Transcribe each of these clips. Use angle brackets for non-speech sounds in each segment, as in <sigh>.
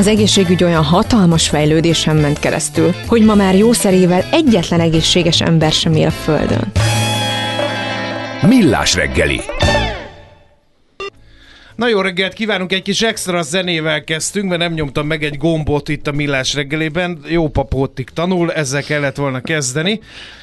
Az egészségügy olyan hatalmas fejlődésen ment keresztül, hogy ma már jószerével egyetlen egészséges ember sem él a Földön. Millás reggeli. Na jó reggelt kívánunk, egy kis extra zenével kezdtünk, mert nem nyomtam meg egy gombot itt a Millás reggelében. Jó papótig tanul, ezzel kellett volna kezdeni.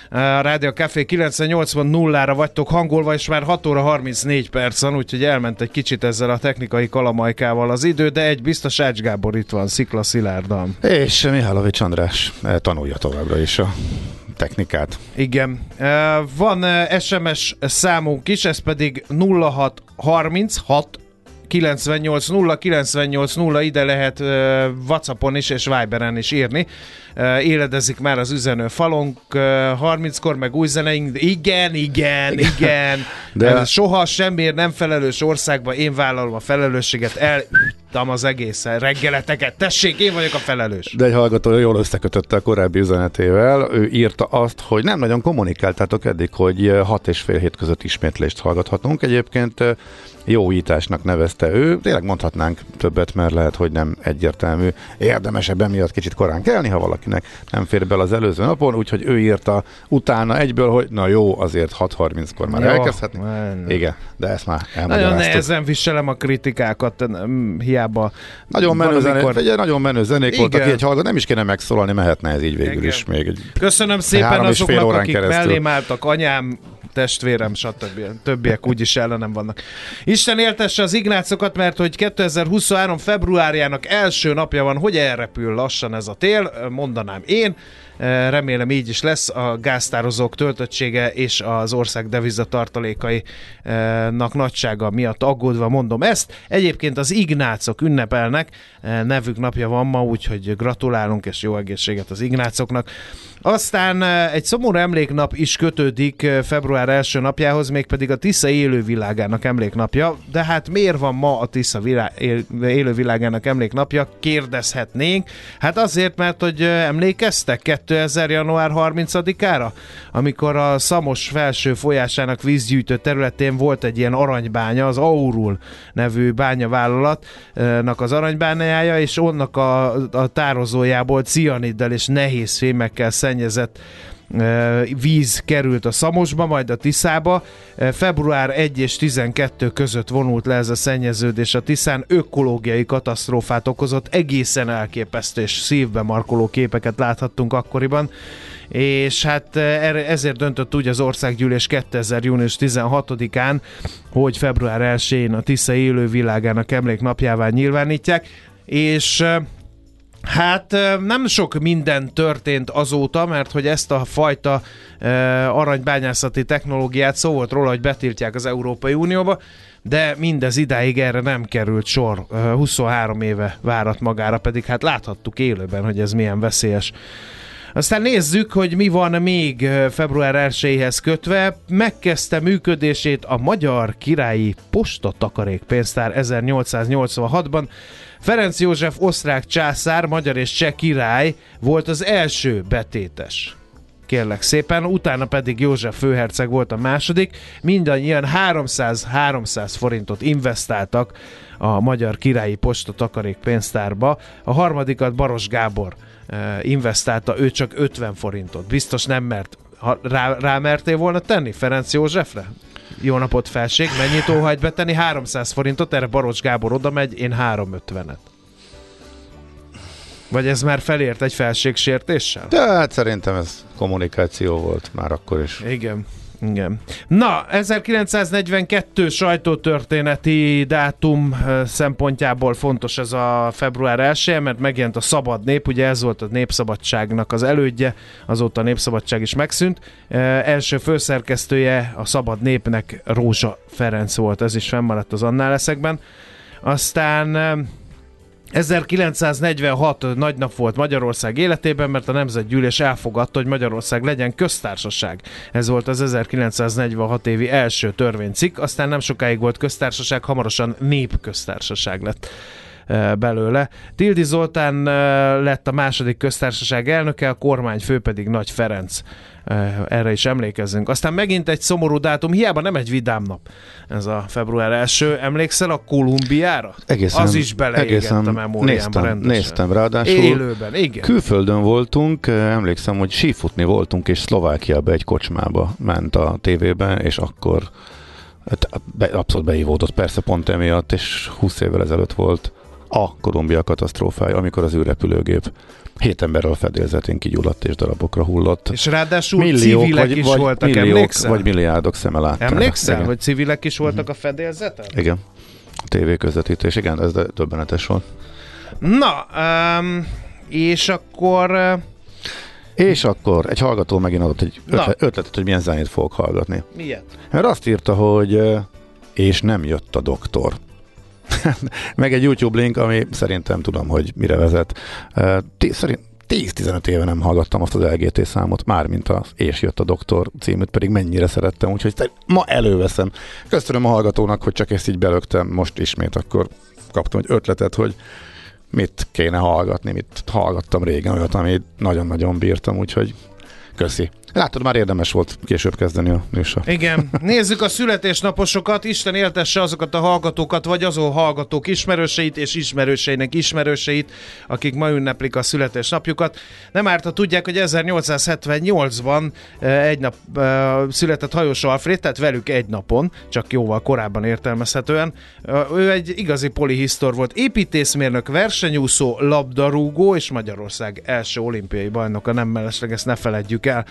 A Rádió Café 98.0-ra vagytok hangolva, és már 6 óra 34 perc van, úgyhogy elment egy kicsit ezzel a technikai kalamajkával az idő, de egy biztos Ács Gábor itt van, Szikla Szilárdan. És Mihálovics András eh, tanulja továbbra is a technikát. Igen. Eh, Van eh, SMS számunk is, ez pedig 0636 98 0 98 0 ide lehet uh, Whatsappon is és Viberen is írni. Uh, éledezik már az üzenő falunk, uh, 30-kor meg új zeneink, igen, igen, igen. De-. Uh, soha semmiért nem felelős országban én vállalom a felelősséget, eltam az egész reggeleteket. Tessék, én vagyok a felelős. De egy hallgató jól összekötötte a korábbi üzenetével. Ő írta azt, hogy nem nagyon kommunikáltátok eddig, hogy 6 és fél hét között ismétlést hallgathatunk. Egyébként jó újításnak nevezte ő. Tényleg mondhatnánk többet, mert lehet, hogy nem egyértelmű. Érdemesebb emiatt kicsit korán kelni, ha valakinek nem fér bele az előző napon, úgyhogy ő írta utána egyből, hogy na jó, azért 6.30-kor már Jó, elkezdhetni. men- Igen, de ezt már Nagyon nehezen viselem a kritikákat, hiába. Nagyon menő, Van, zenék, ugye, nagyon menő zenék Igen. voltak, egy hallgat, nem is kéne megszólalni, mehetne ez így végül Igen. is. Még egy Köszönöm szépen azoknak, akik keresztül. mellém álltak, anyám, testvérem, stb. Többiek úgyis ellenem vannak. Isten éltesse az ignácokat, mert hogy 2023. februárjának első napja van, hogy elrepül lassan ez a tél, mondanám én. Eh, Remélem így is lesz a gáztározók töltöttsége és az ország devizatartalékainak nagysága miatt aggódva mondom ezt. Egyébként az ignácok ünnepelnek, eh, nevük napja van ma, úgyhogy gratulálunk és jó egészséget az ignácoknak. Aztán egy szomorú emléknap is kötődik február első napjához, mégpedig a Tisza élővilágának emléknapja. De hát miért van ma a Tisza vilá- él- élővilágának emléknapja? Kérdezhetnénk. Hát azért, mert hogy emlékeztek 2000. január 30-ára, amikor a Szamos felső folyásának vízgyűjtő területén volt egy ilyen aranybánya, az Aurul nevű bányavállalatnak az aranybányája, és onnak a, a tározójából cianiddel és nehéz fémekkel szennyezett e, víz került a Szamosba, majd a Tiszába. E, Február 1 és 12 között vonult le ez a szennyeződés a Tiszán, ökológiai katasztrófát okozott, egészen elképesztő és szívbe markoló képeket láthattunk akkoriban és hát erre- ezért döntött úgy az országgyűlés 2000. június 16-án, hogy február 1-én a Tisza élővilágának emléknapjává nyilvánítják, és Hát nem sok minden történt azóta, mert hogy ezt a fajta aranybányászati technológiát szó volt róla, hogy betiltják az Európai Unióba, de mindez idáig erre nem került sor. Ö, 23 éve várat magára, pedig hát láthattuk élőben, hogy ez milyen veszélyes. Aztán nézzük, hogy mi van még február 1-hez kötve. Megkezdte működését a Magyar Királyi Posta Takarékpénztár 1886-ban. Ferenc József osztrák császár, magyar és cseh király volt az első betétes. Kérlek szépen, utána pedig József főherceg volt a második. Mindannyian 300-300 forintot investáltak a Magyar Királyi Posta Takarékpénztárba. A harmadikat Baros Gábor eh, investálta, ő csak 50 forintot. Biztos nem mert. Ha rá, rámertél volna tenni Ferenc Józsefre? Jó napot, felség. Mennyit óhajt betenni? 300 forintot, erre Baros Gábor oda megy, én 350-et. Vagy ez már felért egy felségsértéssel? De hát szerintem ez kommunikáció volt már akkor is. Igen. Igen. Na, 1942 sajtótörténeti dátum szempontjából fontos ez a február 1 mert megjelent a Szabad Nép, ugye ez volt a Népszabadságnak az elődje, azóta a Népszabadság is megszűnt. Ö, első főszerkesztője a Szabad Népnek Rózsa Ferenc volt, ez is fennmaradt az annál leszekben. Aztán 1946 nagy nap volt Magyarország életében, mert a Nemzetgyűlés elfogadta, hogy Magyarország legyen köztársaság. Ez volt az 1946 évi első törvénycikk, aztán nem sokáig volt köztársaság, hamarosan népköztársaság lett belőle. Tildi Zoltán eh, lett a második köztársaság elnöke, a kormányfő pedig Nagy Ferenc. Eh, Erre is emlékezzünk. Aztán megint egy szomorú dátum, hiába nem egy vidám nap ez a február első. Emlékszel a Kolumbiára? Egészen, Az is beleégett a memóriámba néztem, rendesen. néztem, ráadásul Élőben, igen. külföldön voltunk, eh, emlékszem, hogy sífutni voltunk, és Szlovákiába egy kocsmába ment a tévében, és akkor hát, be, abszolút beívódott persze pont emiatt, és 20 évvel ezelőtt volt a Kolumbia katasztrófája, amikor az űrrepülőgép hét emberrel a fedélzetén kigyulladt és darabokra hullott. És ráadásul civilek is voltak, milliók, emlékszel? vagy milliárdok szeme látták. Emlékszel, Igen. hogy civilek is voltak a fedélzeten? Igen. TV közvetítés, igen, ez döbbenetes volt. Na, um, és akkor uh, És akkor egy hallgató megint adott egy ötlet, ötletet, hogy milyen zenét fogok hallgatni. miért? Mert azt írta, hogy ö, és nem jött a doktor. <laughs> Meg egy YouTube link, ami szerintem tudom, hogy mire vezet. Szerint 10-15 éve nem hallgattam azt az LGT számot, mármint az És jött a doktor címűt, pedig mennyire szerettem, úgyhogy ma előveszem. Köszönöm a hallgatónak, hogy csak ezt így belögtem, most ismét akkor kaptam egy ötletet, hogy mit kéne hallgatni, mit hallgattam régen, olyat, amit nagyon-nagyon bírtam, úgyhogy köszi. Látod, már érdemes volt később kezdeni a műsor. Igen, <laughs> nézzük a születésnaposokat, Isten éltesse azokat a hallgatókat, vagy azon hallgatók ismerőseit és ismerőseinek ismerőseit, akik ma ünneplik a születésnapjukat. Nem árt, ha tudják, hogy 1878-ban eh, egy nap eh, született Hajós Alfred, tehát velük egy napon, csak jóval korábban értelmezhetően. Eh, Ő egy igazi polihisztor volt, építészmérnök, versenyúszó, labdarúgó és Magyarország első olimpiai bajnoka, nem mellesleg ezt ne feledjük el.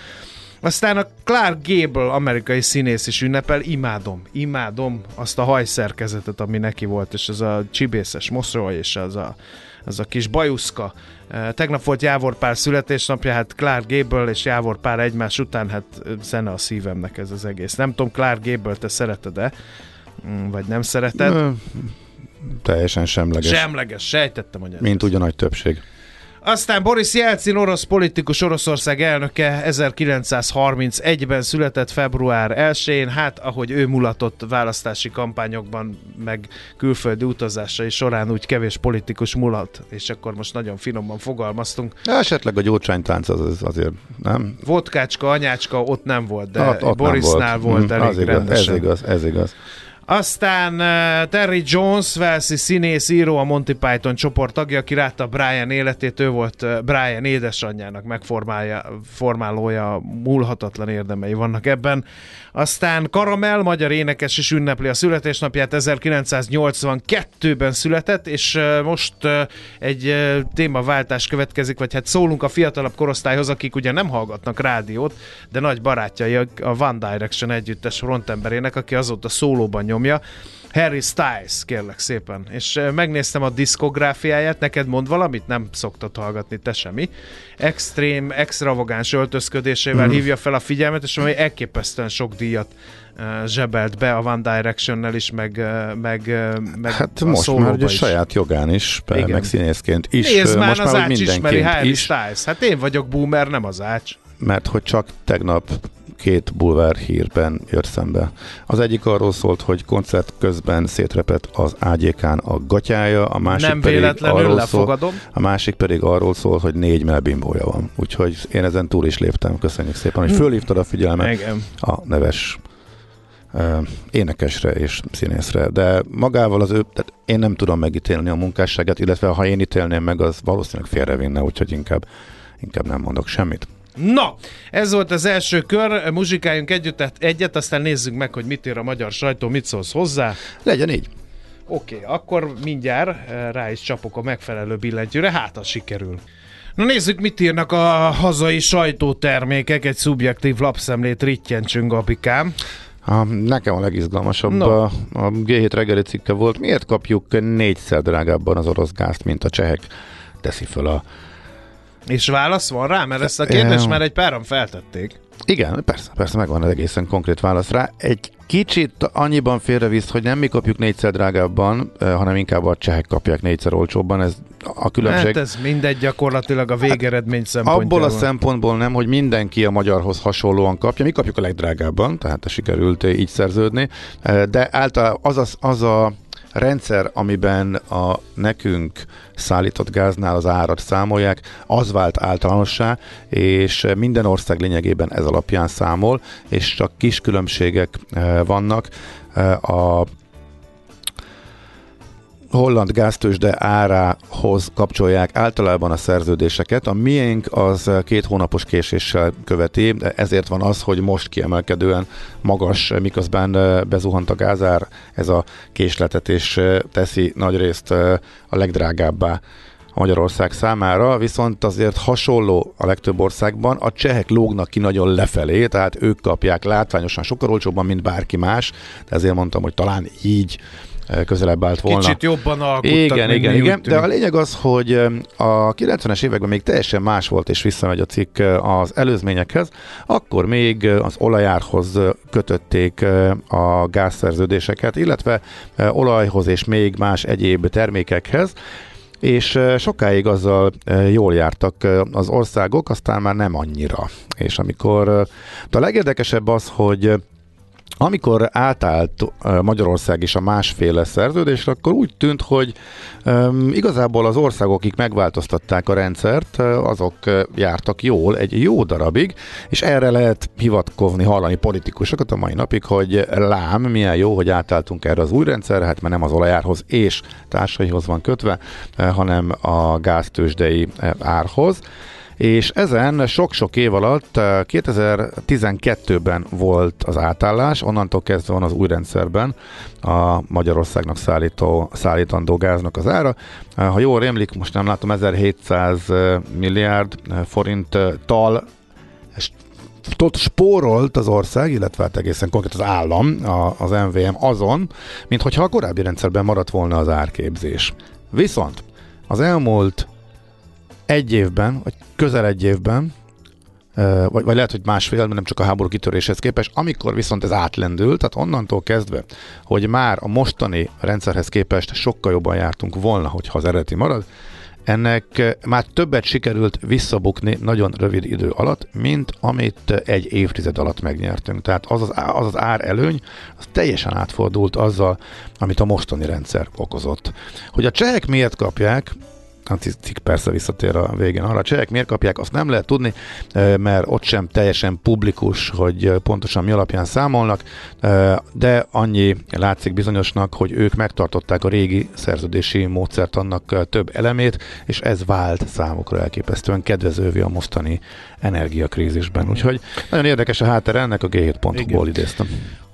Aztán a Clark Gable amerikai színész is ünnepel, imádom, imádom azt a hajszerkezetet, ami neki volt, és ez a csibészes mosoly, és az a, az a kis bajuszka. Eh, Tegnap volt Jávor Pár születésnapja, hát Clark Gable és Jávor Pár egymás után, hát eh, zene a szívemnek ez az egész. Nem tudom, Clark Gable te szereted-e, Mm, vagy nem szereted? Teljesen semleges. Semleges, sejtettem, hogy ez Mint lesz. ugyan nagy többség. Aztán Boris Jelcin, orosz politikus, Oroszország elnöke 1931-ben született február 1-én, hát ahogy ő mulatott választási kampányokban, meg külföldi utazásai során úgy kevés politikus mulat, és akkor most nagyon finoman fogalmaztunk. Esetleg a gyógycsánytánc az, az azért, nem? Vodkácska, anyácska ott nem volt, de Ott- ott nem Borisnál volt, Mhm, elég igaz, rendesen. Ez igaz, ez igaz. Aztán uh, Terry Jones, Velszi színész, író, a Monty Python csoport tagja, aki látta Brian életét, ő volt uh, Brian édesanyjának megformálja, formálója, múlhatatlan érdemei vannak ebben. Aztán Karamell, magyar énekes is ünnepli a születésnapját, 1982-ben született, és uh, most uh, egy uh, témaváltás következik, vagy hát szólunk a fiatalabb korosztályhoz, akik ugye nem hallgatnak rádiót, de nagy barátjai a- One Direction együttes frontemberének, aki azóta szólóban nyomja. Harry Styles, kérlek szépen. És eh, megnéztem a diszkográfiáját, neked mond valamit? Nem szoktad hallgatni, te semmi. Extrém, extravagáns öltözködésével mm. hívja fel a figyelmet, és amely elképesztően sok díjat uh, zsebelt be a One Directionnel is, meg, uh, meg, meg Hát a most már ugye is. saját jogán is, Igen. meg színészként is. Nézd már, most az már ács ismeri Harry is, Styles. Hát én vagyok boomer, nem az ács. mert hogy csak tegnap két bulvár hírben jött szembe. Az egyik arról szólt, hogy koncert közben szétrepett az ágyékán a gatyája, a másik nem pedig arról szól, a másik pedig arról szól, hogy négy melbimbója van. Úgyhogy én ezen túl is léptem. Köszönjük szépen, hogy fölhívtad a figyelmet Igen. a neves énekesre és színészre, de magával az ő, tehát én nem tudom megítélni a munkásságát, illetve ha én ítélném meg, az valószínűleg félrevinne, úgyhogy inkább, inkább nem mondok semmit. Na, ez volt az első kör, muzsikáljunk együtt, egyet, aztán nézzük meg, hogy mit ír a magyar sajtó, mit szólsz hozzá. Legyen így. Oké, okay, akkor mindjárt eh, rá is csapok a megfelelő billentyűre, hát az sikerül. Na nézzük, mit írnak a hazai sajtótermékek, egy szubjektív lapszemlét rittyentsünk, apikám. A, nekem a legizgalmasabb No. a, a G7 reggeli cikke volt. Miért kapjuk négyszer drágábban az orosz gázt, mint a csehek? Teszi föl a... És válasz van rá? Mert ezt a kérdést már egy páran feltették. Igen, persze, persze megvan az egészen konkrét válasz rá. Egy kicsit annyiban félrevisz, hogy nem mi kapjuk négyszer drágábban, eh, hanem inkább a csehek kapják négyszer olcsóbban. Ez a különbség. Hát ez mindegy gyakorlatilag a végeredmény szempontjából. Abból a szempontból nem, hogy mindenki a magyarhoz hasonlóan kapja. Mi kapjuk a legdrágábban, tehát sikerült így szerződni, Eh, de általában az a, az a rendszer, amiben a nekünk szállított gáznál az árat számolják, az vált általánossá, és minden ország lényegében ez alapján számol, és csak kis különbségek eh, vannak. Eh, A holland gáztősde árához kapcsolják általában a szerződéseket. A miénk az két hónapos késéssel követi, ezért van az, hogy most kiemelkedően magas, miközben eh, bezuhant a gázár, ez a késletetés eh, teszi nagyrészt eh, a legdrágábbá Magyarország számára, viszont azért hasonló a legtöbb országban, a csehek lógnak ki nagyon lefelé, tehát ők kapják látványosan sokkal olcsóbban, mint bárki más, de ezért mondtam, hogy talán így eh, közelebb állt volna. Kicsit jobban alkottak, Igen, igen, igen. De a lényeg az, hogy em, a 90-es években még teljesen más volt, és visszamegy a cikk eh, az előzményekhez, akkor még eh, az olajárhoz eh, kötötték eh, a gázszerződéseket, illetve eh, olajhoz és még más egyéb termékekhez, és eh, sokáig azzal eh, jól jártak eh, az országok, aztán már nem annyira. És amikor, eh, de a legérdekesebb az, hogy eh, amikor átállt Magyarország is a másféle szerződésre, akkor úgy tűnt, hogy igazából az országok, akik megváltoztatták a rendszert, azok jártak jól egy jó darabig, és erre lehet hivatkozni, hallani politikusokat a mai napig, hogy lám, milyen jó, hogy átálltunk erre az új rendszerre, hát mert nem az olajárhoz és társaihoz van kötve, hanem a gáztősdei árhoz és ezen sok-sok év alatt eh, 2012-ben volt az átállás, onnantól kezdve van az új rendszerben a Magyarországnak szállító, szállítandó gáznak az ára. Eh, Ha jól rémlik, most nem látom, 1700 milliárd eh, forinttal és tot spórolt az ország, illetve hát egészen konkrét az állam, a, az MVM azon, mint hogyha a korábbi rendszerben maradt volna az árképzés. Viszont az elmúlt egy évben, vagy közel egy évben, vagy, vagy lehet, hogy másfél, mert nem csak a háború kitöréshez képest, amikor viszont ez átlendült, tehát onnantól kezdve, hogy már a mostani rendszerhez képest sokkal jobban jártunk volna, hogyha az eredeti marad, ennek már többet sikerült visszabukni nagyon rövid idő alatt, mint amit egy évtized alatt megnyertünk. Tehát az az, az, az ár előny, az teljesen átfordult azzal, amit a mostani rendszer okozott. Hogy a csehek miért kapják, cikk persze visszatér a végén arra, a csehek miért kapják, azt nem lehet tudni, mert ott sem teljesen publikus, hogy pontosan mi alapján számolnak, de annyi látszik bizonyosnak, hogy ők megtartották a régi szerződési módszert annak több elemét, és ez vált számukra elképesztően kedvezővé a mostani energiakrízisben. Úgyhogy nagyon érdekes a háttere ennek a G7.hu-ból Igen. idéztem.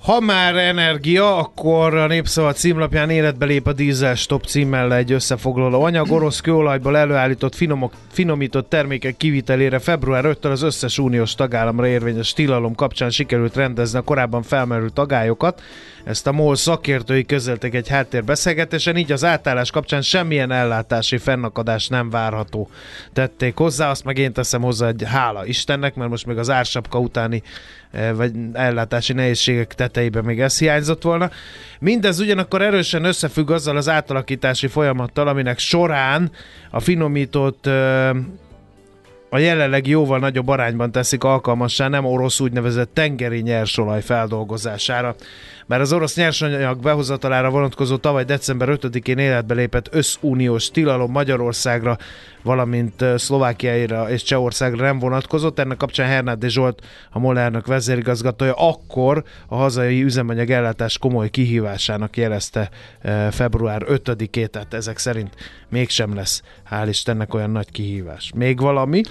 Ha már energia, akkor a Népszava címlapján életbe lép a dízel stop címmel egy összefoglaló anyag. Orosz kőolajból előállított finomok, finomított termékek kivitelére február 5-től az összes uniós tagállamra érvényes tilalom kapcsán sikerült rendezni a korábban felmerült agályokat. Ezt a MOL szakértői közöltek egy háttérbeszélgetésen, így az átállás kapcsán semmilyen ellátási fennakadás nem várható. Tették hozzá, azt meg én teszem hozzá egy hála Istennek, mert most még az ársapka utáni eh, vagy ellátási nehézségek tetejében még ez hiányzott volna. Mindez ugyanakkor erősen összefügg azzal az átalakítási folyamattal, aminek során a finomított eh, a jelenleg jóval nagyobb arányban teszik alkalmassá nem orosz úgynevezett tengeri nyersolaj feldolgozására. Mert az orosz nyersanyag behozatalára vonatkozó tavaly december 5-én életbe lépett összuniós tilalom Magyarországra, valamint Szlovákiára és Csehországra nem vonatkozott. Ennek kapcsán Hernádi Zsolt, a Molárnak vezérigazgatója akkor a hazai üzemanyag ellátás komoly kihívásának jelezte február 5-ét, tehát ezek szerint mégsem lesz, hál' Istennek olyan nagy kihívás. Még valami?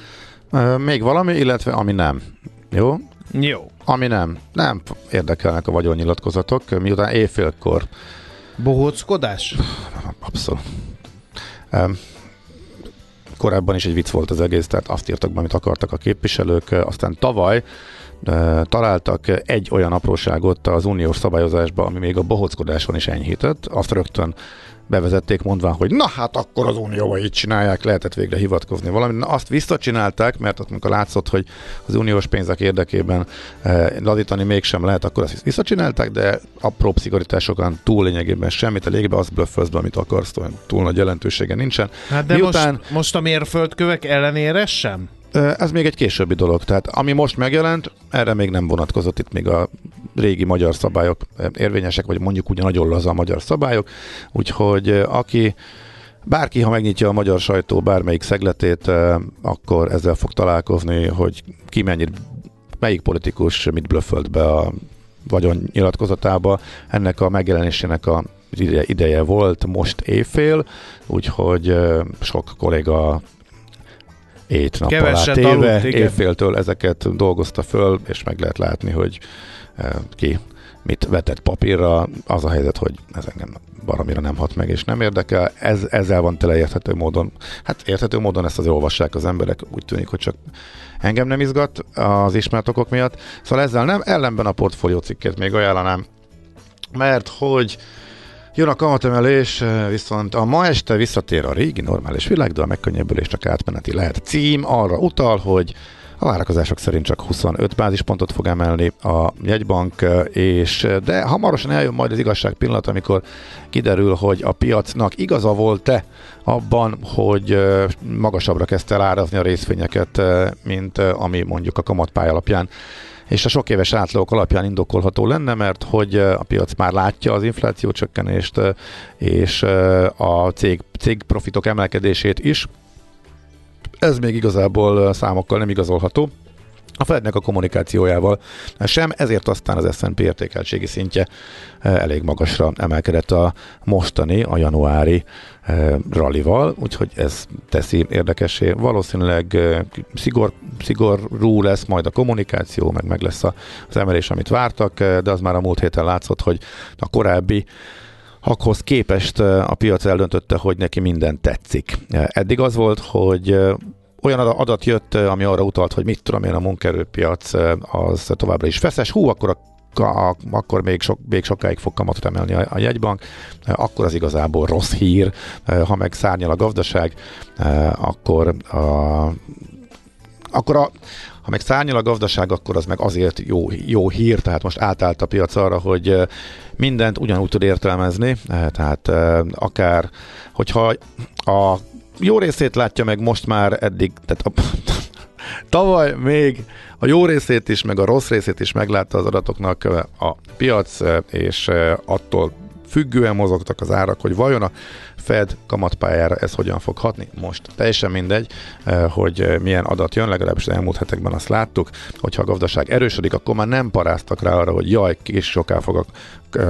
Még valami, illetve ami nem. Jó? Jó. Ami nem. Nem érdekelnek a vagyonnyilatkozatok, miután éjfélkor. Bohóckodás? Abszolút. Um, korábban is egy vicc volt az egész, tehát azt írtak be, amit akartak a képviselők. Aztán tavaly uh, találtak egy olyan apróságot az uniós szabályozásba, ami még a bohóckodáson is enyhített. Azt rögtön bevezették mondván, hogy na hát akkor az unióval így csinálják, lehetett végre hivatkozni valami. Na, azt visszacsinálták, mert ott amikor látszott, hogy az uniós pénzek érdekében eh, lazítani mégsem lehet, akkor azt visszacsinálták, de apró szigorításokon túl lényegében semmit, a légbe azt blöffölsz be, amit akarsz, túl nagy jelentősége nincsen. Hát de Miután, most, most a mérföldkövek ellenére sem? Ez még egy későbbi dolog, tehát ami most megjelent, erre még nem vonatkozott itt még a régi magyar szabályok. Érvényesek, vagy mondjuk ugye nagyon laza a magyar szabályok, úgyhogy aki Bárki, ha megnyitja a magyar sajtó bármelyik szegletét, akkor ezzel fog találkozni, hogy ki mennyit, melyik politikus mit blöffölt be a vagyon nyilatkozatába. Ennek a megjelenésének a ideje volt most éjfél, úgyhogy sok kolléga ét nap Keveset alá téve, aludt, évféltől ezeket dolgozta föl, és meg lehet látni, hogy e, ki mit vetett papírra. Az a helyzet, hogy ez engem baromira nem hat meg, és nem érdekel. Ez, ezzel van tele érthető módon. Hát érthető módon ezt az olvassák az emberek, úgy tűnik, hogy csak engem nem izgat az ismert okok miatt. Szóval ezzel nem, ellenben a portfólió cikket még ajánlanám, mert hogy Jön a kamatemelés, viszont a ma este visszatér a régi normális világ, de a megkönnyebbülés átmeneti lehet. Cím arra utal, hogy a várakozások szerint csak 25 bázispontot fog emelni a jegybank, és de hamarosan eljön majd az igazság pillanat, amikor kiderül, hogy a piacnak igaza volt-e abban, hogy magasabbra kezdte el árazni a részvényeket, mint ami mondjuk a kamatpály alapján és a sok éves átlagok alapján indokolható lenne, mert hogy a piac már látja az infláció csökkenést és a cég, cég profitok emelkedését is. Ez még igazából számokkal nem igazolható a Fednek a kommunikációjával sem, ezért aztán az S&P értékeltségi szintje elég magasra emelkedett a mostani, a januári rallival, úgyhogy ez teszi érdekessé. Valószínűleg szigor, szigorú lesz majd a kommunikáció, meg meg lesz az emelés, amit vártak, de az már a múlt héten látszott, hogy a korábbi Hakhoz képest a piac eldöntötte, hogy neki minden tetszik. Eddig az volt, hogy olyan adat jött, ami arra utalt, hogy mit tudom én, a munkerőpiac az továbbra is feszes. Hú, akkor a akkor még, sok, még sokáig fog kamatot emelni a, a jegybank, akkor az igazából rossz hír, ha meg szárnyal a gazdaság, akkor a, akkor a, ha meg szárnyal a gazdaság, akkor az meg azért jó, jó hír, tehát most átállt a piac arra, hogy mindent ugyanúgy tud értelmezni, tehát akár, hogyha a jó részét látja meg most már eddig, tehát a, <laughs> tavaly még a jó részét is, meg a rossz részét is meglátta az adatoknak a piac, és attól függően mozogtak az árak, hogy vajon a Fed kamatpályára ez hogyan fog hatni. Most teljesen mindegy, hogy milyen adat jön, legalábbis az elmúlt hetekben azt láttuk, hogyha a gazdaság erősödik, akkor már nem paráztak rá arra, hogy jaj, kis soká fog a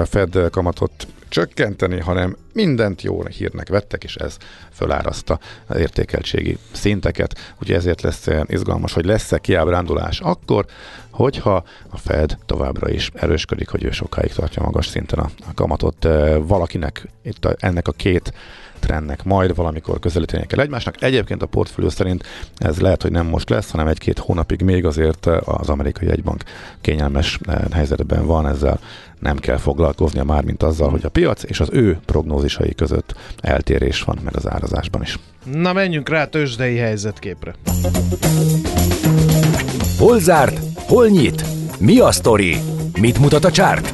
Fed kamatot csökkenteni, hanem mindent jó hírnek vettek, és ez föláraszta az értékeltségi szinteket. Ugye ezért lesz izgalmas, hogy lesz-e kiábrándulás akkor, hogyha a Fed továbbra is erősködik, hogy ő sokáig tartja magas szinten a kamatot. Valakinek itt a, ennek a két trendnek majd valamikor közelíteni kell egymásnak. Egyébként a portfólió szerint ez lehet, hogy nem most lesz, hanem egy-két hónapig még azért az amerikai egybank kényelmes helyzetben van, ezzel nem kell foglalkoznia már, mint azzal, hogy a piac és az ő prognózisai között eltérés van, meg az árazásban is. Na menjünk rá a tőzsdei helyzetképre. Hol zárt? Hol nyit? Mi a sztori? Mit mutat a csárt?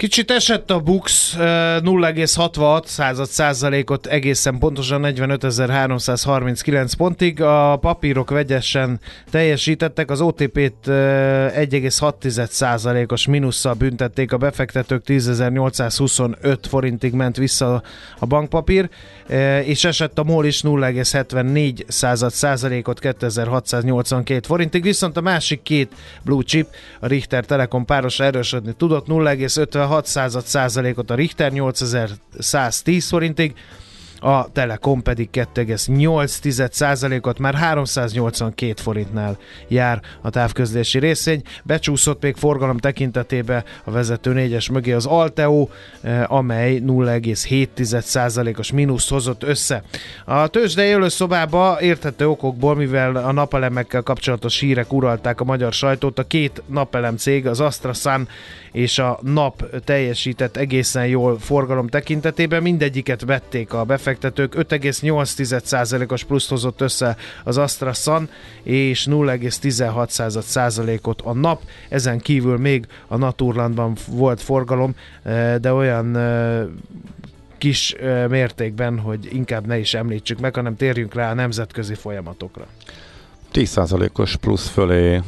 Kicsit esett a Bux 0,66 század százalékot egészen pontosan 45.339 pontig. A papírok vegyesen teljesítettek, az OTP-t 1,6 százalékos mínusszal büntették, a befektetők 10.825 forintig ment vissza a bankpapír, és esett a MOL is 0,74 század százalékot 2682 forintig, viszont a másik két blue chip, a Richter Telekom páros erősödni tudott 0,56 6 százalékot a Richter 8110 forintig, a Telekom pedig 2,8%-ot, már 382 forintnál jár a távközlési részény. Becsúszott még forgalom tekintetében a vezető négyes mögé az Alteo, eh, amely 0,7%-os mínuszt hozott össze. A tőzsdei előszobába érthető okokból, mivel a napelemekkel kapcsolatos hírek uralták a magyar sajtót, a két napelem cég, az AstraZan és a nap teljesített egészen jól forgalom tekintetében, mindegyiket vették a befektetők, befektetők 5,8%-os pluszt hozott össze az Astra Sun, és 0,16%-ot a nap. Ezen kívül még a Naturlandban volt forgalom, eh, de olyan eh, kis eh, mértékben, hogy inkább ne is említsük meg, hanem térjünk rá a nemzetközi folyamatokra. 10%-os plusz fölé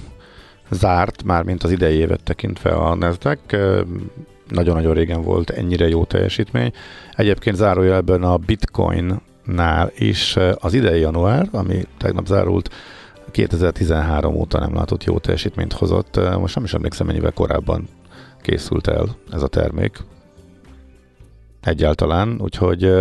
zárt, már mint az idei évet tekintve a Nasdaq nagyon-nagyon régen volt ennyire jó teljesítmény. Egyébként zárójelben a Bitcoin-nál is eh, az idei január, ami tegnap zárult, 2013 óta nem látott jó teljesítményt hozott. Eh, most nem is emlékszem, mennyivel korábban készült el ez a termék egyáltalán, úgyhogy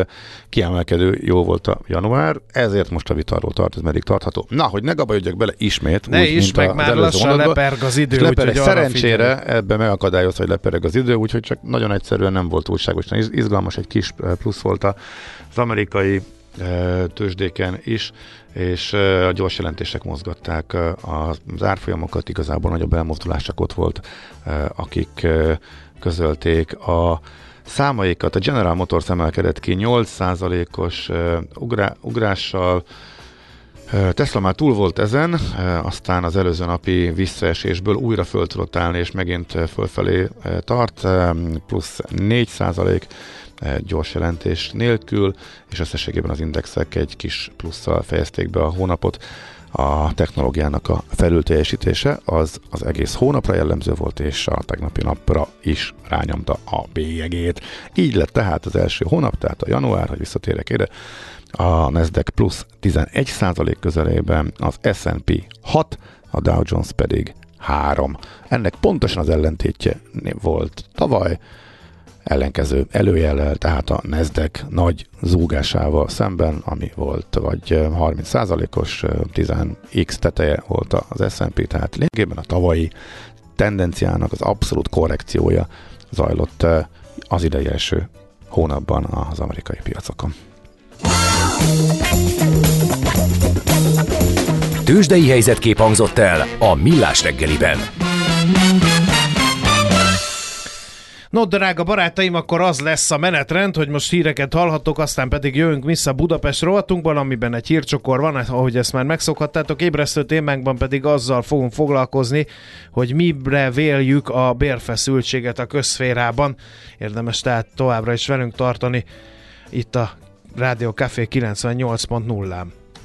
kiemelkedő jó volt a január, ezért most a vita arról tart, ez meddig tartható. Na, hogy ne gabajodjak bele ismét, ne úgy, is, mint meg már lassan leperg az idő. Lepereg, szerencsére ebben megakadályoz, hogy lepereg az idő, úgyhogy csak nagyon egyszerűen nem volt túlságosan izgalmas, egy kis plusz volt az amerikai tőzsdéken is, és a gyors jelentések mozgatták az árfolyamokat, igazából nagyobb elmozdulás csak ott volt, akik közölték a számaikat. A General Motors emelkedett ki 8%-os uh, ugrá, ugrással, Tesla már túl volt ezen, aztán az előző napi visszaesésből újra föl tudott állni, és megint fölfelé tart, plusz 4% gyors jelentés nélkül, és összességében az indexek egy kis plusszal fejezték be a hónapot a technológiának a felülteljesítése az az egész hónapra jellemző volt, és a tegnapi napra is rányomta a bélyegét. Így lett tehát az első hónap, tehát a január, hogy visszatérek ide, a Nasdaq plusz 11% közelében, az S&P 6, a Dow Jones pedig 3. Ennek pontosan az ellentétje volt tavaly, ellenkező előjellel, tehát a Nasdaq nagy zúgásával szemben, ami volt vagy 30%-os 10x teteje volt az S&P, tehát lényegében a tavalyi tendenciának az abszolút korrekciója zajlott az idei első hónapban az amerikai piacokon. Tőzsdei helyzetkép hangzott el a Millás reggeliben. No, drága barátaim, akkor az lesz a menetrend, hogy most híreket hallhatok, aztán pedig jövünk vissza Budapest rovatunkban, amiben egy hírcsokor van, ahogy ezt már megszokhattátok. Ébresztő témánkban pedig azzal fogunk foglalkozni, hogy mibre véljük a bérfeszültséget a közszférában. Érdemes tehát továbbra is velünk tartani itt a Rádió Café 98.0-án.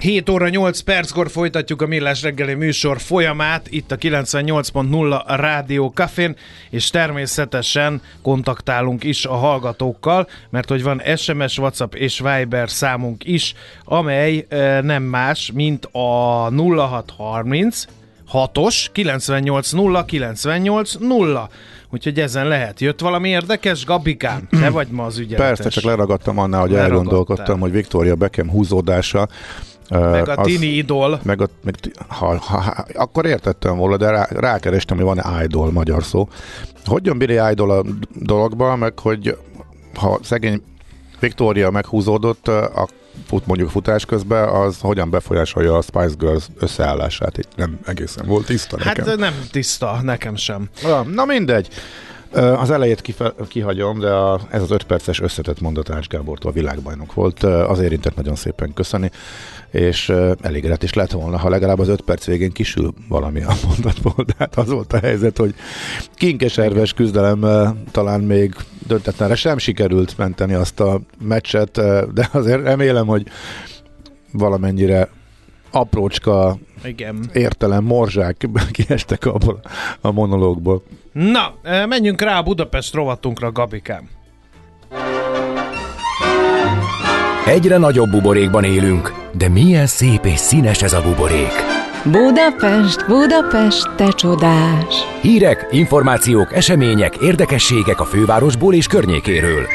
7 óra 8 perckor folytatjuk a Millás reggeli műsor folyamát itt a 98.0 Rádió Cafén, és természetesen kontaktálunk is a hallgatókkal, mert hogy van SMS, WhatsApp és Viber számunk is, amely e, nem más, mint a 0630 6-os 980 980 Úgyhogy ezen lehet. Jött valami érdekes, Gabikám? Te vagy ma az ügyeletes. Persze, csak leragadtam annál, hogy elgondolkodtam, hogy Victoria Beckham húzódása Meg a tini idol. Meg a, meg, ha, ha, ha, akkor értettem volna, de rá, rákerestem, hogy van idol magyar szó. Hogy jön Billy Idol a dologba, meg hogy ha szegény Victoria meghúzódott, a fut, mondjuk futás közben, az hogyan befolyásolja a Spice Girls összeállását? Itt nem egészen volt tiszta nekem. Hát nem tiszta, nekem sem. Na, na mindegy. Az elejét kife, kihagyom, de a, ez az öt perces összetett mondat Ács Gábortól világbajnok volt. Az érintett nagyon szépen köszöni, és elégedett is lett volna, ha legalább az öt perc végén kisül valami a mondatból. De hát az volt a helyzet, hogy kinkeserves küzdelemmel talán még döntetlenre sem sikerült menteni azt a meccset, de azért remélem, hogy valamennyire aprócska Igen. értelem, morzsák kiestek abból a monológból. Na, menjünk rá a Budapest rovatunkra, Gabikám. Egyre nagyobb buborékban élünk, de milyen szép és színes ez a buborék. Budapest, Budapest, te csodás! Hírek, információk, események, érdekességek a fővárosból és környékéről.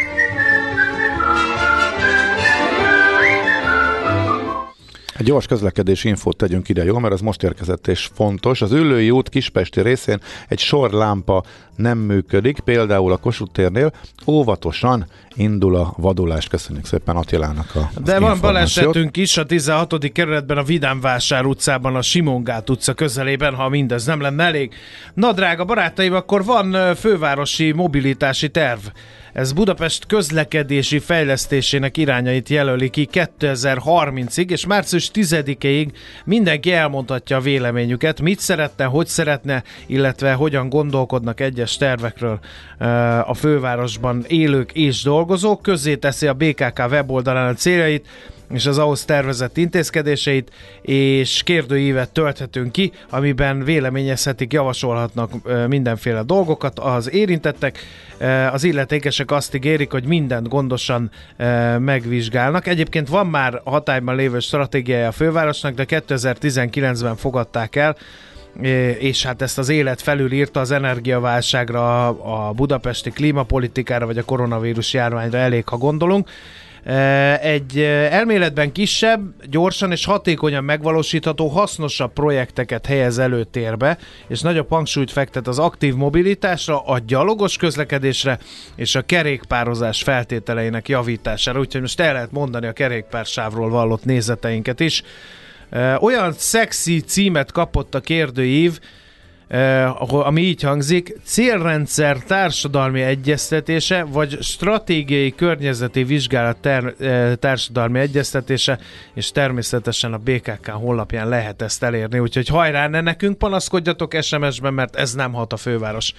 Egy gyors közlekedési infót tegyünk ide, jó? Mert az most érkezett és fontos. Az Üllői út Kispesti részén egy sor lámpa nem működik, például a Kossuth térnél. Óvatosan indul a vadulás. Köszönjük szépen Attilának a De van balesetünk is a 16. kerületben a Vidánvásár utcában, a Simongát utca közelében, ha mindez nem lenne elég. Na drága barátaim, akkor van fővárosi mobilitási terv. Ez Budapest közlekedési fejlesztésének irányait jelöli ki 2030-ig, és március 10-ig mindenki elmondhatja a véleményüket, mit szeretne, hogy szeretne, illetve hogyan gondolkodnak egyes tervekről a fővárosban élők és dolgozók. Közzé teszi a BKK weboldalán a céljait, és az ahhoz tervezett intézkedéseit, és kérdőívet tölthetünk ki, amiben véleményezhetik, javasolhatnak mindenféle dolgokat az érintettek. Az illetékesek azt ígérik, hogy mindent gondosan megvizsgálnak. Egyébként van már hatályban lévő stratégiája a fővárosnak, de 2019-ben fogadták el, és hát ezt az élet felülírta az energiaválságra, a budapesti klímapolitikára, vagy a koronavírus járványra elég, ha gondolunk. Egy elméletben kisebb, gyorsan és hatékonyan megvalósítható, hasznosabb projekteket helyez előtérbe, és nagyobb hangsúlyt fektet az aktív mobilitásra, a gyalogos közlekedésre és a kerékpározás feltételeinek javítására. Úgyhogy most el lehet mondani a kerékpársávról vallott nézeteinket is. Olyan szexi címet kapott a kérdőív, ami így hangzik, célrendszer társadalmi egyeztetése, vagy stratégiai környezeti vizsgálat ter, társadalmi egyeztetése, és természetesen a BKK honlapján lehet ezt elérni, úgyhogy hajrá, ne nekünk panaszkodjatok SMS-ben, mert ez nem hat a főváros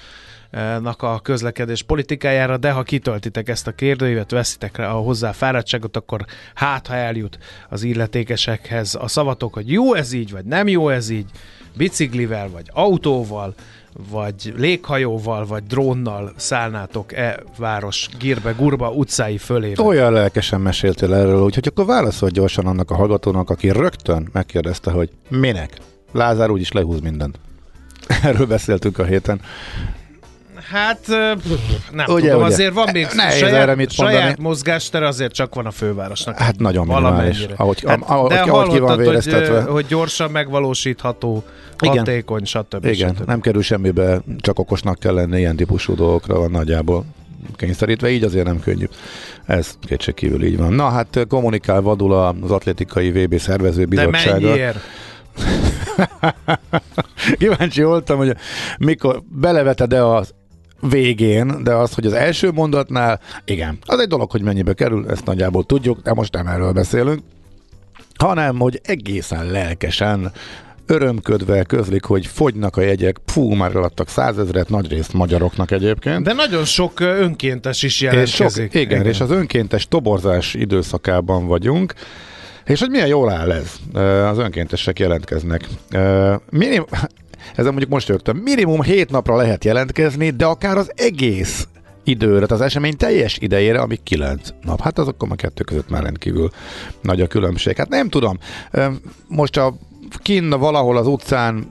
a közlekedés politikájára, de ha kitöltitek ezt a kérdőívet, veszitek rá a hozzá fáradtságot, akkor hát, ha eljut az illetékesekhez a szavatok, hogy jó ez így, vagy nem jó ez így, biciklivel, vagy autóval, vagy léghajóval, vagy drónnal szállnátok-e város gírbe, gurba utcái fölébe? Olyan lelkesen meséltél erről, úgyhogy akkor válaszolj gyorsan annak a hallgatónak, aki rögtön megkérdezte, hogy minek. Lázár úgyis lehúz mindent. <laughs> Erről beszéltünk a héten. Hát nem Ugye, tudom, ugye. azért van még Nehéz saját, erre mit mondani. saját mozgástere azért csak van a fővárosnak. Hát nagyon minimális, ahogy, Hát, ahogy, de ahogy ki van hallottad, hogy, véreztetve. ö, hogy gyorsan megvalósítható, Igen. hatékony, stb. Igen, stb. nem kerül semmibe, csak okosnak kell lenni, ilyen típusú dolgokra van nagyjából kényszerítve, így azért nem könnyű. Ez kétségkívül így van. Na hát kommunikál vadul az atlétikai VB szervező De bizottsága. mennyiért? <laughs> Kíváncsi voltam, hogy mikor beleveted-e az végén, de az, hogy az első mondatnál, igen, az egy dolog, hogy mennyibe kerül, ezt nagyjából tudjuk, de most nem erről beszélünk, hanem, hogy egészen lelkesen örömködve közlik, hogy fogynak a jegyek, fú, már eladtak százezret, nagy részt magyaroknak egyébként. De nagyon sok önkéntes is és jelentkezik. sok, igen, igen, és az önkéntes toborzás időszakában vagyunk, és hogy milyen jól áll ez, az önkéntesek jelentkeznek. Minim, ezen mondjuk most rögtön, minimum 7 napra lehet jelentkezni, de akár az egész időre, az esemény teljes idejére, ami 9 nap. Hát az akkor a kettő között már rendkívül nagy a különbség. Hát nem tudom, most a kinn valahol az utcán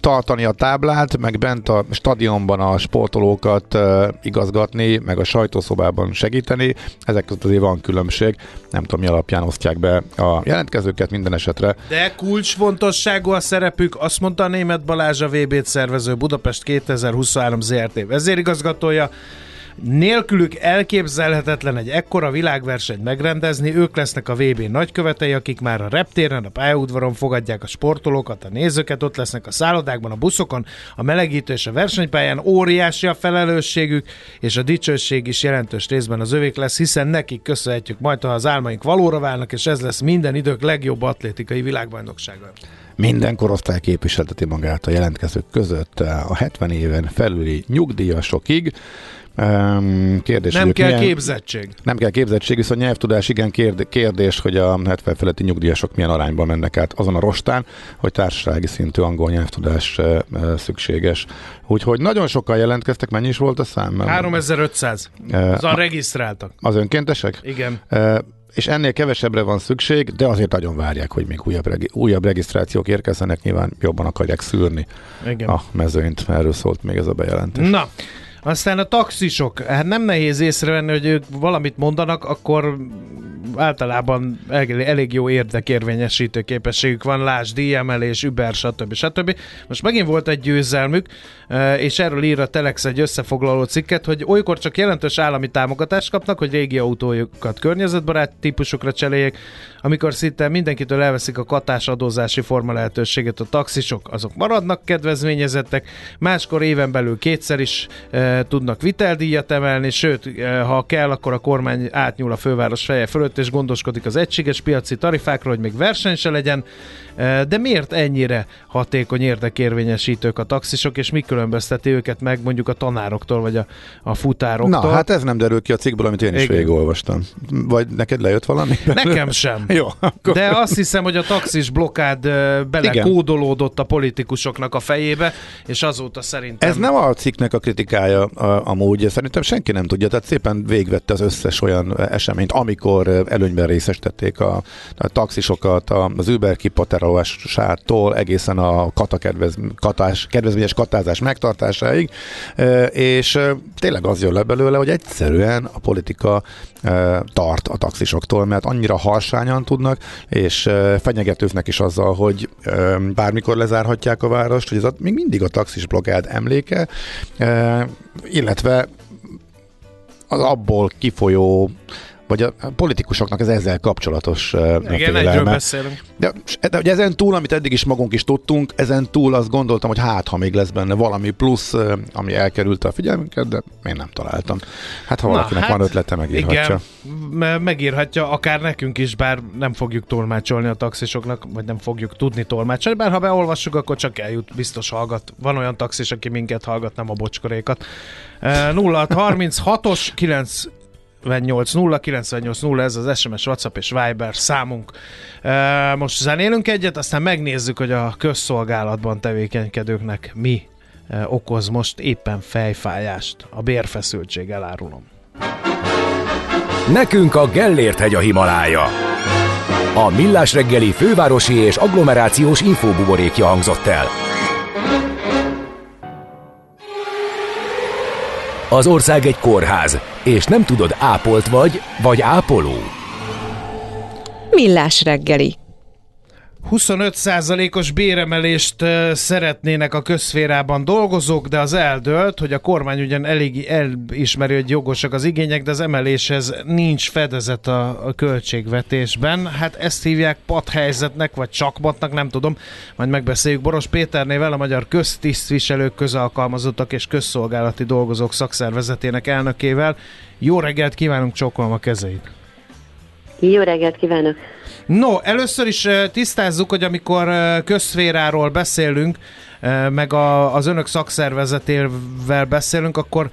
tartani a táblát, meg bent a stadionban a sportolókat igazgatni, meg a sajtószobában segíteni. Ezek között azért van különbség. Nem tudom, mi alapján osztják be a jelentkezőket minden esetre. De kulcsfontosságú a szerepük, azt mondta a német Balázs a VB-t szervező Budapest 2023 ZRT vezérigazgatója. Nélkülük elképzelhetetlen egy ekkora világversenyt megrendezni, ők lesznek a VB nagykövetei, akik már a reptéren, a pályaudvaron fogadják a sportolókat, a nézőket, ott lesznek a szállodákban, a buszokon, a melegítő és a versenypályán, óriási a felelősségük, és a dicsőség is jelentős részben az övék lesz, hiszen nekik köszönhetjük majd, ha az álmaink valóra válnak, és ez lesz minden idők legjobb atlétikai világbajnoksága. Minden korosztály képviselteti magát a jelentkezők között a 70 éven felüli nyugdíjasokig. Um, kérdés, Nem kell milyen, képzettség. Nem kell képzettség, viszont nyelvtudás, igen, kérd, kérdés, hogy a 70 feletti nyugdíjasok milyen arányban mennek át azon a rostán, hogy társasági szintű angol nyelvtudás szükséges. Úgyhogy nagyon sokan jelentkeztek, mennyi is volt a szám? 3500. E, Azon regisztráltak. az önkéntesek? Igen. E, és ennél kevesebbre van szükség, de azért nagyon várják, hogy még újabb, regi- újabb regisztrációk érkezzenek, nyilván jobban akarják szűrni Igen. a mezőnyt, erről szólt még ez a bejelentés. Na, aztán a taxisok. Hát nem nehéz észrevenni, hogy ők valamit mondanak, akkor általában elég, elég jó érdekérvényesítő képességük van, lásd, díjemelés, Uber, stb. stb. Most megint volt egy győzelmük, eh, és erről ír a Telex egy összefoglaló cikket, hogy olykor csak jelentős állami támogatást kapnak, hogy régi autójukat környezetbarát típusokra cseréljék, amikor szinte mindenkitől elveszik a katás adózási forma lehetőséget, a taxisok azok maradnak kedvezményezettek, máskor éven belül kétszer is e, tudnak viteldíjat emelni, sőt, e, ha kell, akkor a kormány átnyúl a főváros feje fölött, és gondoskodik az egységes piaci tarifákról, hogy még verseny se legyen, e, de miért ennyire hatékony érdekérvényesítők a taxisok, és mi különbözteti őket meg mondjuk a tanároktól, vagy a, a futároktól? Na, hát ez nem derül ki a cikkből, amit én is Igen. végigolvastam. Vagy neked lejött valami? Nekem sem. <laughs> Jó, akkor... De azt hiszem, hogy a taxis blokkád ö, belekódolódott a politikusoknak a fejébe, és azóta szerintem... Ez nem a cikknek a kritikája amúgy, szerintem senki nem tudja, tehát szépen végvette az összes olyan eseményt, amikor előnyben részesítették a, a taxisokat, az Uber kipaterolásától egészen a kata kedvez, katás, kedvezményes katázás megtartásáig, és tényleg az jön le belőle, hogy egyszerűen a politika tart a taxisoktól, mert annyira harsányan tudnak, és fenyegetőznek is azzal, hogy bármikor lezárhatják a várost, hogy ez még mindig a taxis blokád emléke, illetve az abból kifolyó vagy a politikusoknak az ezzel kapcsolatos Igen, egyről félelme. beszélünk. De, de ugye ezen túl, amit eddig is magunk is tudtunk, ezen túl azt gondoltam, hogy hát, ha még lesz benne valami plusz, ami elkerülte a figyelmünket, de én nem találtam. Hát ha Na, valakinek hát, van ötlete, megírhatja. Igen, me- megírhatja, akár nekünk is, bár nem fogjuk tolmácsolni a taxisoknak, vagy nem fogjuk tudni tolmácsolni, bár ha beolvassuk, akkor csak eljut, biztos hallgat. Van olyan taxis, aki minket hallgat, nem a bocskorékat. Eh, 0636-os 9 98 0 98 0, ez az SMS, WhatsApp és Viber számunk. Most zenélünk egyet, aztán megnézzük, hogy a közszolgálatban tevékenykedőknek mi okoz most éppen fejfájást. A bérfeszültség, elárulom. Nekünk a Gellért hegy a Himalája. A Millás reggeli fővárosi és agglomerációs infóbuborékja hangzott el. Az ország egy kórház, és nem tudod ápolt vagy, vagy ápoló. Millás reggeli. 25%-os béremelést szeretnének a közférában dolgozók, de az eldőlt, hogy a kormány ugyan elég elismeri, hogy jogosak az igények, de az emeléshez nincs fedezet a, a költségvetésben. Hát ezt hívják padhelyzetnek, vagy csakmatnak, nem tudom. Majd megbeszéljük Boros Péternével, a Magyar Köztisztviselők, Közalkalmazottak és Közszolgálati Dolgozók Szakszervezetének elnökével. Jó reggelt kívánunk, csókolom a kezeit! Jó reggelt kívánok! No, először is tisztázzuk, hogy amikor közszféráról beszélünk, meg a, az önök szakszervezetével beszélünk, akkor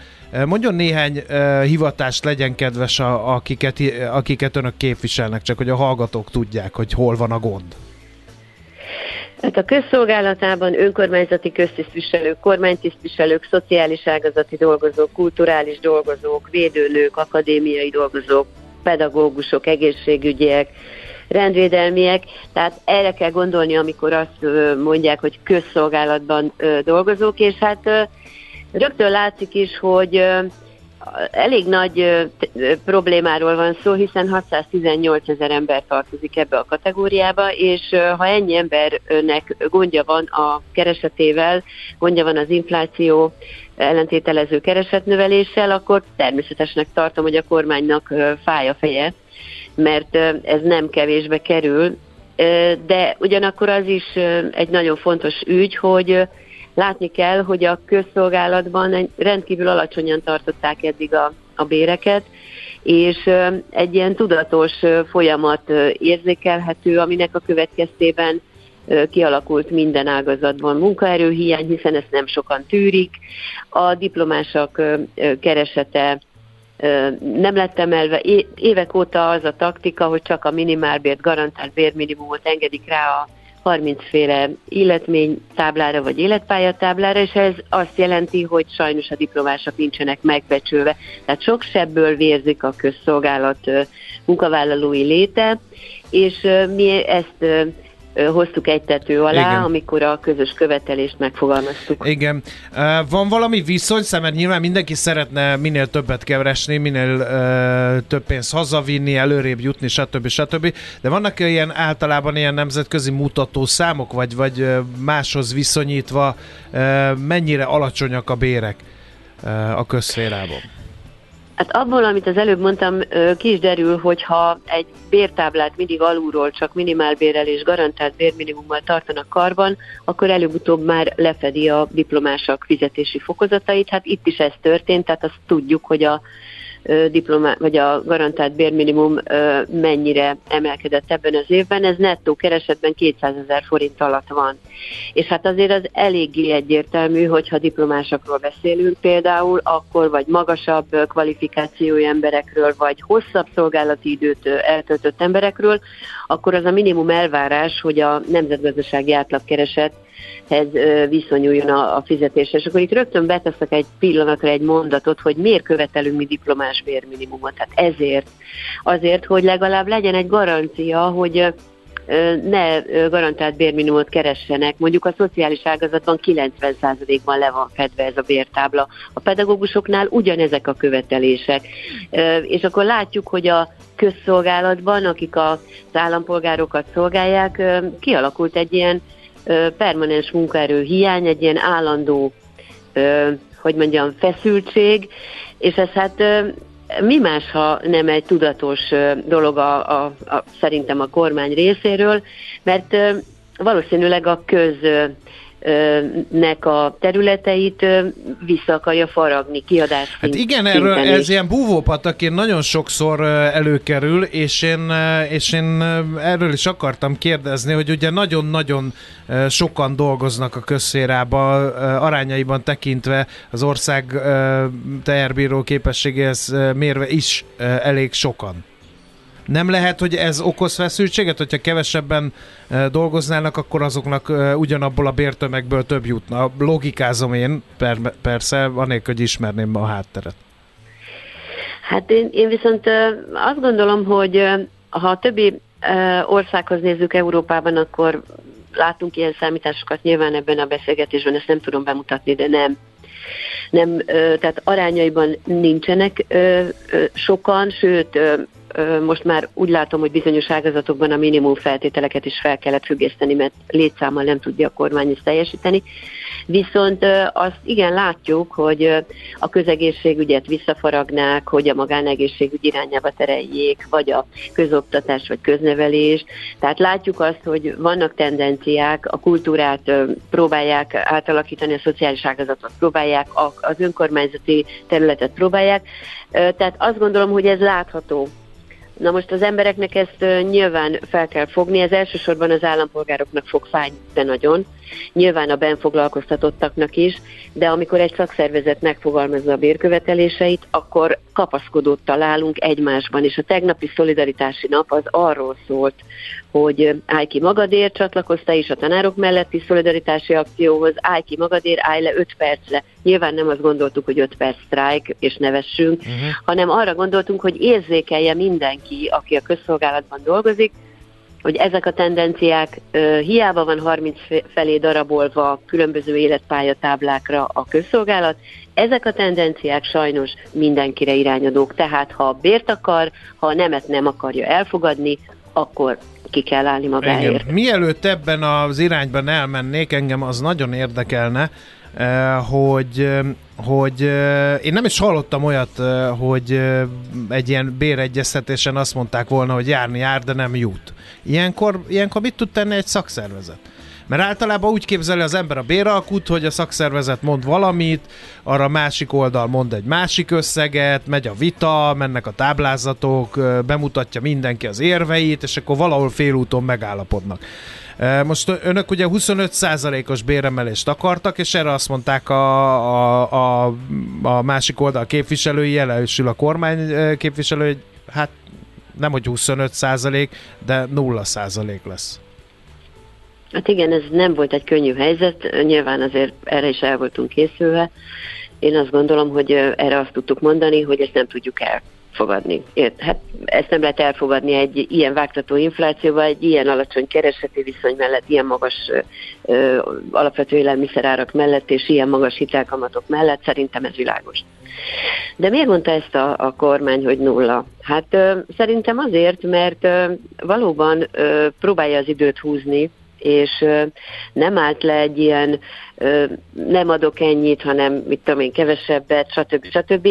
mondjon néhány hivatást legyen kedves, a, akiket, akiket önök képviselnek, csak hogy a hallgatók tudják, hogy hol van a gond. Hát a közszolgálatában önkormányzati köztisztviselők, kormánytisztviselők, szociális ágazati dolgozók, kulturális dolgozók, védőnők, akadémiai dolgozók, pedagógusok, egészségügyiek, rendvédelmiek, tehát erre kell gondolni, amikor azt mondják, hogy közszolgálatban dolgozók, és hát rögtön látszik is, hogy elég nagy problémáról van szó, hiszen 618 ezer ember tartozik ebbe a kategóriába, és ha ennyi embernek gondja van a keresetével, gondja van az infláció ellentételező keresetnöveléssel, akkor természetesnek tartom, hogy a kormánynak fáj a feje, mert ez nem kevésbe kerül, de ugyanakkor az is egy nagyon fontos ügy, hogy látni kell, hogy a közszolgálatban rendkívül alacsonyan tartották eddig a, a béreket, és egy ilyen tudatos folyamat érzékelhető, aminek a következtében kialakult minden ágazatban munkaerőhiány, hiszen ezt nem sokan tűrik. A diplomások keresete nem lett emelve. Évek óta az a taktika, hogy csak a minimálbért, garantált bérminimumot engedik rá a 30 féle illetmény táblára vagy életpályatáblára, és ez azt jelenti, hogy sajnos a diplomások nincsenek megbecsülve. Tehát sok sebből vérzik a közszolgálat munkavállalói léte, és mi ezt hoztuk egy tető alá, Igen. amikor a közös követelést megfogalmaztuk. Igen. Van valami viszonyszám, mert nyilván mindenki szeretne minél többet keresni, minél több pénzt hazavinni, előrébb jutni, stb. stb. De vannak ilyen általában ilyen nemzetközi mutató számok, vagy, vagy máshoz viszonyítva mennyire alacsonyak a bérek a közszférában? Hát abból, amit az előbb mondtam, ki is derül, hogy ha egy bértáblát mindig alulról csak minimálbérrel és garantált bérminimummal tartanak karban, akkor előbb-utóbb már lefedi a diplomások fizetési fokozatait. Hát itt is ez történt, tehát azt tudjuk, hogy a diplomá, vagy a garantált bérminimum mennyire emelkedett ebben az évben, ez nettó keresetben 200 ezer forint alatt van. És hát azért az eléggé egyértelmű, hogyha diplomásokról beszélünk például, akkor vagy magasabb kvalifikációi emberekről, vagy hosszabb szolgálati időt eltöltött emberekről, akkor az a minimum elvárás, hogy a nemzetgazdasági átlagkereset hez viszonyuljon a, a fizetés. És akkor itt rögtön beteszek egy pillanatra egy mondatot, hogy miért követelünk mi diplomás bérminimumot. Tehát ezért. Azért, hogy legalább legyen egy garancia, hogy ne garantált bérminimumot keressenek. Mondjuk a szociális ágazatban 90%-ban le van fedve ez a bértábla. A pedagógusoknál ugyanezek a követelések. És akkor látjuk, hogy a közszolgálatban, akik az állampolgárokat szolgálják, kialakult egy ilyen permanens munkaerő hiány, egy ilyen állandó, hogy mondjam, feszültség, és ez hát mi más, ha nem egy tudatos dolog a, a, a, szerintem a kormány részéről, mert valószínűleg a köz nek a területeit vissza akarja faragni, kiadás Hát igen, erről, ez ilyen búvópataként nagyon sokszor előkerül, és én, és én erről is akartam kérdezni, hogy ugye nagyon-nagyon sokan dolgoznak a közszérába, arányaiban tekintve az ország teherbíró képességéhez mérve is elég sokan. Nem lehet, hogy ez okoz feszültséget, hogyha kevesebben e, dolgoznának, akkor azoknak e, ugyanabból a bértömegből több jutna. Logikázom én, per, persze, anélkül, hogy ismerném a hátteret. Hát én, én viszont azt gondolom, hogy ha a többi országhoz nézzük Európában, akkor látunk ilyen számításokat, nyilván ebben a beszélgetésben ezt nem tudom bemutatni, de nem. nem tehát arányaiban nincsenek sokan, sőt, most már úgy látom, hogy bizonyos ágazatokban a minimum feltételeket is fel kellett függeszteni, mert létszámmal nem tudja a kormány ezt teljesíteni. Viszont azt igen látjuk, hogy a közegészségügyet visszafaragnák, hogy a magánegészségügy irányába tereljék, vagy a közoktatás, vagy köznevelés. Tehát látjuk azt, hogy vannak tendenciák, a kultúrát próbálják átalakítani, a szociális ágazatot próbálják, az önkormányzati területet próbálják. Tehát azt gondolom, hogy ez látható Na most az embereknek ezt nyilván fel kell fogni, ez elsősorban az állampolgároknak fog fájni, de nagyon, nyilván a benfoglalkoztatottaknak is, de amikor egy szakszervezet megfogalmazza a bérköveteléseit, akkor kapaszkodót találunk egymásban, és a tegnapi szolidaritási nap az arról szólt, hogy állj ki magadért, csatlakozta is a tanárok melletti szolidaritási akcióhoz, állj ki magadért, állj le 5 percre. Nyilván nem azt gondoltuk, hogy 5 perc sztrájk, és nevessünk, uh-huh. hanem arra gondoltunk, hogy érzékelje mindenki, aki a közszolgálatban dolgozik, hogy ezek a tendenciák hiába van 30 felé darabolva különböző életpályatáblákra a közszolgálat, ezek a tendenciák sajnos mindenkire irányadók, tehát ha bért akar, ha a nemet nem akarja elfogadni, akkor ki kell állni magáért. Igen. Mielőtt ebben az irányban elmennék, engem az nagyon érdekelne, hogy hogy én nem is hallottam olyat, hogy egy ilyen béregyeztetésen azt mondták volna, hogy járni jár, de nem jut. Ilyenkor, ilyenkor mit tud tenni egy szakszervezet? Mert általában úgy képzeli az ember a béralkut, hogy a szakszervezet mond valamit, arra a másik oldal mond egy másik összeget, megy a vita, mennek a táblázatok, bemutatja mindenki az érveit, és akkor valahol félúton megállapodnak. Most önök ugye 25%-os béremelést akartak, és erre azt mondták a, a, a, a másik oldal képviselői, jelesül a kormány képviselő, hogy hát nem hogy 25% de 0% lesz. Hát igen, ez nem volt egy könnyű helyzet, nyilván azért erre is el voltunk készülve. Én azt gondolom, hogy erre azt tudtuk mondani, hogy ezt nem tudjuk elfogadni. Hát ezt nem lehet elfogadni egy ilyen vágtató inflációval, egy ilyen alacsony kereseti viszony mellett, ilyen magas ö, alapvető élelmiszerárak mellett és ilyen magas hitelkamatok mellett, szerintem ez világos. De miért mondta ezt a, a kormány, hogy nulla? Hát ö, szerintem azért, mert ö, valóban ö, próbálja az időt húzni, és nem állt le egy ilyen nem adok ennyit, hanem mit tudom én, kevesebbet, stb. stb.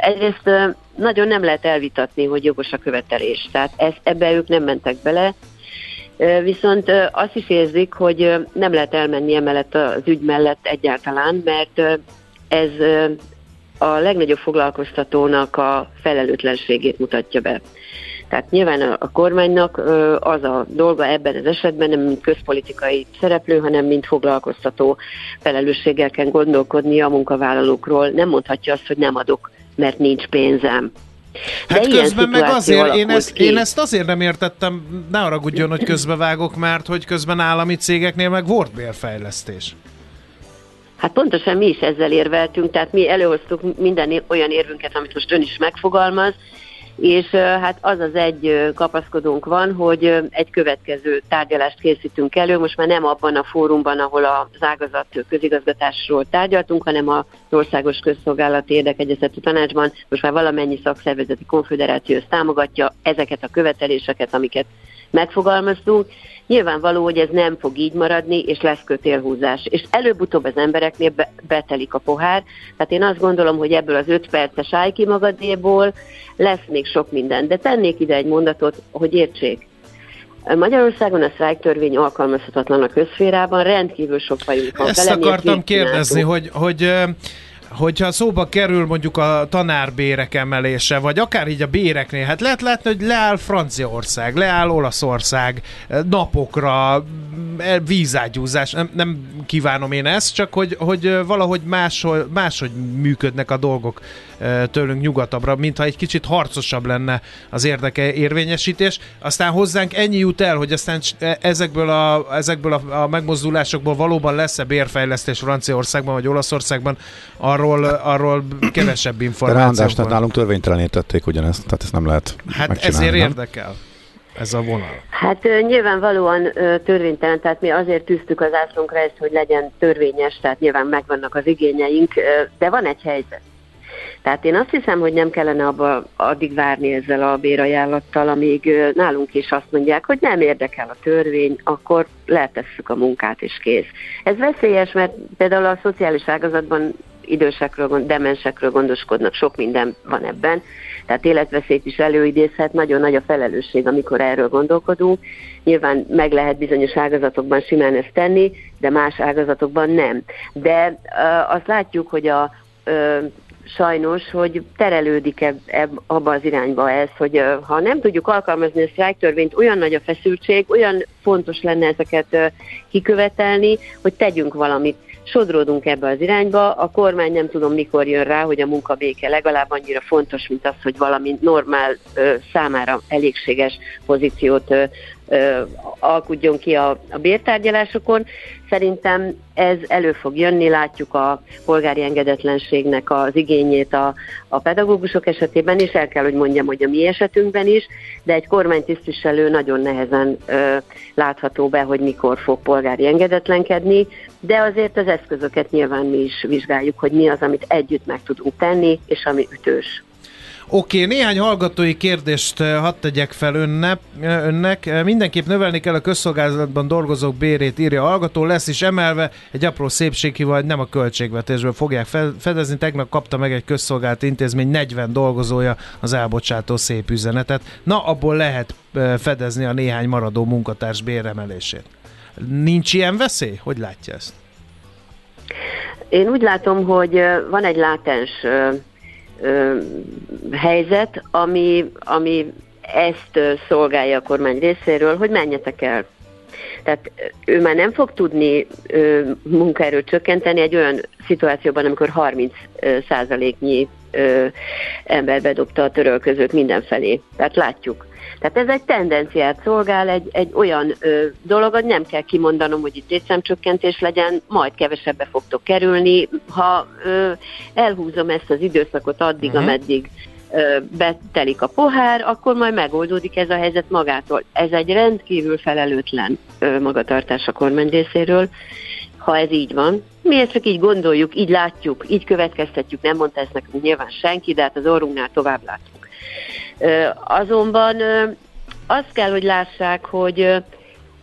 Egyrészt nagyon nem lehet elvitatni, hogy jogos a követelés. Tehát ezt, ebbe ők nem mentek bele, Viszont azt is érzik, hogy nem lehet elmenni emellett az ügy mellett egyáltalán, mert ez a legnagyobb foglalkoztatónak a felelőtlenségét mutatja be. Tehát nyilván a, a kormánynak az a dolga ebben az esetben nem mint közpolitikai szereplő, hanem mint foglalkoztató felelősséggel kell gondolkodni a munkavállalókról. Nem mondhatja azt, hogy nem adok, mert nincs pénzem. De hát közben meg azért, én ezt, én ezt azért nem értettem, ne haragudjon, hogy közbevágok, mert hogy közben állami cégeknél meg volt bérfejlesztés. Hát pontosan mi is ezzel érveltünk, tehát mi előhoztuk minden olyan érvünket, amit most ön is megfogalmaz, és hát az az egy kapaszkodónk van, hogy egy következő tárgyalást készítünk elő, most már nem abban a fórumban, ahol az ágazat közigazgatásról tárgyaltunk, hanem az Országos Közszolgálati Érdekegyezeti Tanácsban, most már valamennyi szakszervezeti konfederáció támogatja ezeket a követeléseket, amiket megfogalmaztunk. Nyilvánvaló, hogy ez nem fog így maradni, és lesz kötélhúzás. És előbb-utóbb az embereknél be- betelik a pohár. Tehát én azt gondolom, hogy ebből az öt perces állj ki magadéból lesz még sok minden. De tennék ide egy mondatot, hogy értsék. Magyarországon a sztrájk törvény alkalmazhatatlan a közférában, rendkívül sok van. Ezt akartam kérdezni, hogy, hogy hogyha szóba kerül mondjuk a tanárbérek emelése, vagy akár így a béreknél, hát lehet látni, hogy leáll Franciaország, leáll Olaszország napokra, vízágyúzás, nem, nem kívánom én ezt, csak hogy, hogy valahogy máshol, máshogy működnek a dolgok tőlünk nyugatabbra, mintha egy kicsit harcosabb lenne az érdeke érvényesítés. Aztán hozzánk ennyi jut el, hogy aztán ezekből a, ezekből a, a megmozdulásokból valóban lesz-e bérfejlesztés Franciaországban vagy Olaszországban, arról, arról kevesebb információ. Rándásnál nálunk törvénytelenítették ugyanezt, tehát ezt nem lehet Hát ezért nem? érdekel. ez a vonal? Hát nyilvánvalóan törvénytelen, tehát mi azért tűztük az ászlónkra ezt, hogy legyen törvényes, tehát nyilván megvannak az igényeink, de van egy helyzet. Tehát én azt hiszem, hogy nem kellene abba addig várni ezzel a bérajánlattal, amíg nálunk is azt mondják, hogy nem érdekel a törvény, akkor letesszük a munkát és kész. Ez veszélyes, mert például a szociális ágazatban idősekről, demensekről gondoskodnak, sok minden van ebben, tehát életveszélyt is előidézhet, nagyon nagy a felelősség, amikor erről gondolkodunk. Nyilván meg lehet bizonyos ágazatokban simán ezt tenni, de más ágazatokban nem. De uh, azt látjuk, hogy a uh, sajnos, hogy terelődik eb, eb, abba az irányba ez, hogy uh, ha nem tudjuk alkalmazni a sztrájktörvényt, olyan nagy a feszültség, olyan fontos lenne ezeket uh, kikövetelni, hogy tegyünk valamit sodródunk ebbe az irányba, a kormány nem tudom mikor jön rá, hogy a munkabéke legalább annyira fontos, mint az, hogy valami normál ö, számára elégséges pozíciót ö, ö, alkudjon ki a, a bértárgyalásokon. Szerintem ez elő fog jönni, látjuk a polgári engedetlenségnek az igényét a, a pedagógusok esetében, és el kell, hogy mondjam, hogy a mi esetünkben is, de egy kormánytisztviselő nagyon nehezen ö, látható be, hogy mikor fog polgári engedetlenkedni, de azért az eszközöket nyilván mi is vizsgáljuk, hogy mi az, amit együtt meg tudunk tenni, és ami ütős. Oké, néhány hallgatói kérdést eh, hadd tegyek fel önnek, eh, önnek. Eh, mindenképp növelni kell a közszolgálatban dolgozók bérét, írja a hallgató. Lesz is emelve egy apró szépséghival, nem a költségvetésből fogják fedezni. Tegnap kapta meg egy közszolgálati intézmény 40 dolgozója az elbocsátó szép üzenetet. Na, abból lehet fedezni a néhány maradó munkatárs béremelését. Nincs ilyen veszély? Hogy látja ezt? Én úgy látom, hogy van egy látens helyzet, ami, ami ezt szolgálja a kormány részéről, hogy menjetek el. Tehát ő már nem fog tudni ö, munkaerőt csökkenteni egy olyan szituációban, amikor 30 százaléknyi ember bedobta a törölközőt mindenfelé. Tehát látjuk. Tehát ez egy tendenciát szolgál, egy, egy olyan ö, dolog, hogy nem kell kimondanom, hogy itt létszámcsökkentés legyen, majd kevesebbe fogtok kerülni. Ha ö, elhúzom ezt az időszakot addig, uh-huh. ameddig ö, betelik a pohár, akkor majd megoldódik ez a helyzet magától. Ez egy rendkívül felelőtlen ö, magatartás a kormány részéről, ha ez így van. Mi ezt csak így gondoljuk, így látjuk, így következtetjük, nem mondta ezt nekünk nyilván senki, de hát az orrunknál tovább látunk. Azonban azt kell, hogy lássák, hogy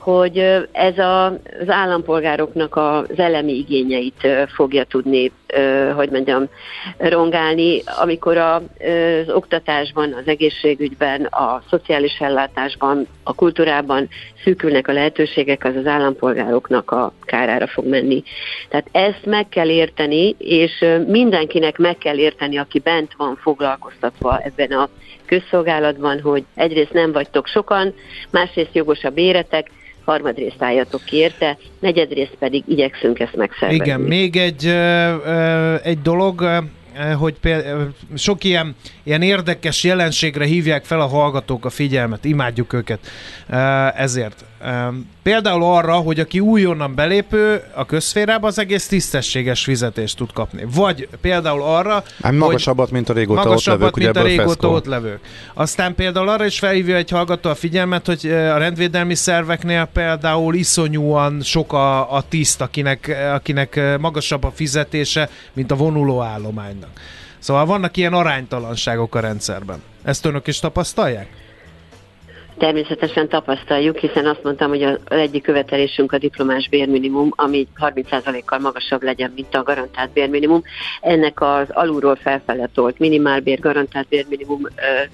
hogy ez a, az állampolgároknak az elemi igényeit fogja tudni, hogy mondjam, rongálni, amikor a, az oktatásban, az egészségügyben, a szociális ellátásban, a kultúrában szűkülnek a lehetőségek, az az állampolgároknak a kárára fog menni. Tehát ezt meg kell érteni, és mindenkinek meg kell érteni, aki bent van foglalkoztatva ebben a közszolgálatban, hogy egyrészt nem vagytok sokan, másrészt jogos a béretek, harmadrészt álljatok ki érte, negyedrészt pedig igyekszünk ezt megszervezni. Igen, még egy, egy dolog, hogy például sok ilyen, ilyen érdekes jelenségre hívják fel a hallgatók a figyelmet, imádjuk őket ezért. Például arra, hogy aki újonnan belépő a közférába, az egész tisztességes fizetést tud kapni. Vagy például arra, Ám magasabbat, mint a régóta ott levők, mint a régóta ott levők. Aztán például arra is felhívja egy hallgató a figyelmet, hogy a rendvédelmi szerveknél például iszonyúan sok a, a tiszt, akinek, akinek magasabb a fizetése, mint a vonuló állománynak. Szóval vannak ilyen aránytalanságok a rendszerben. Ezt önök is tapasztalják? Természetesen tapasztaljuk, hiszen azt mondtam, hogy az egyik követelésünk a diplomás bérminimum, ami 30%-kal magasabb legyen, mint a garantált bérminimum. Ennek az alulról felfele tolt minimálbér, garantált bérminimum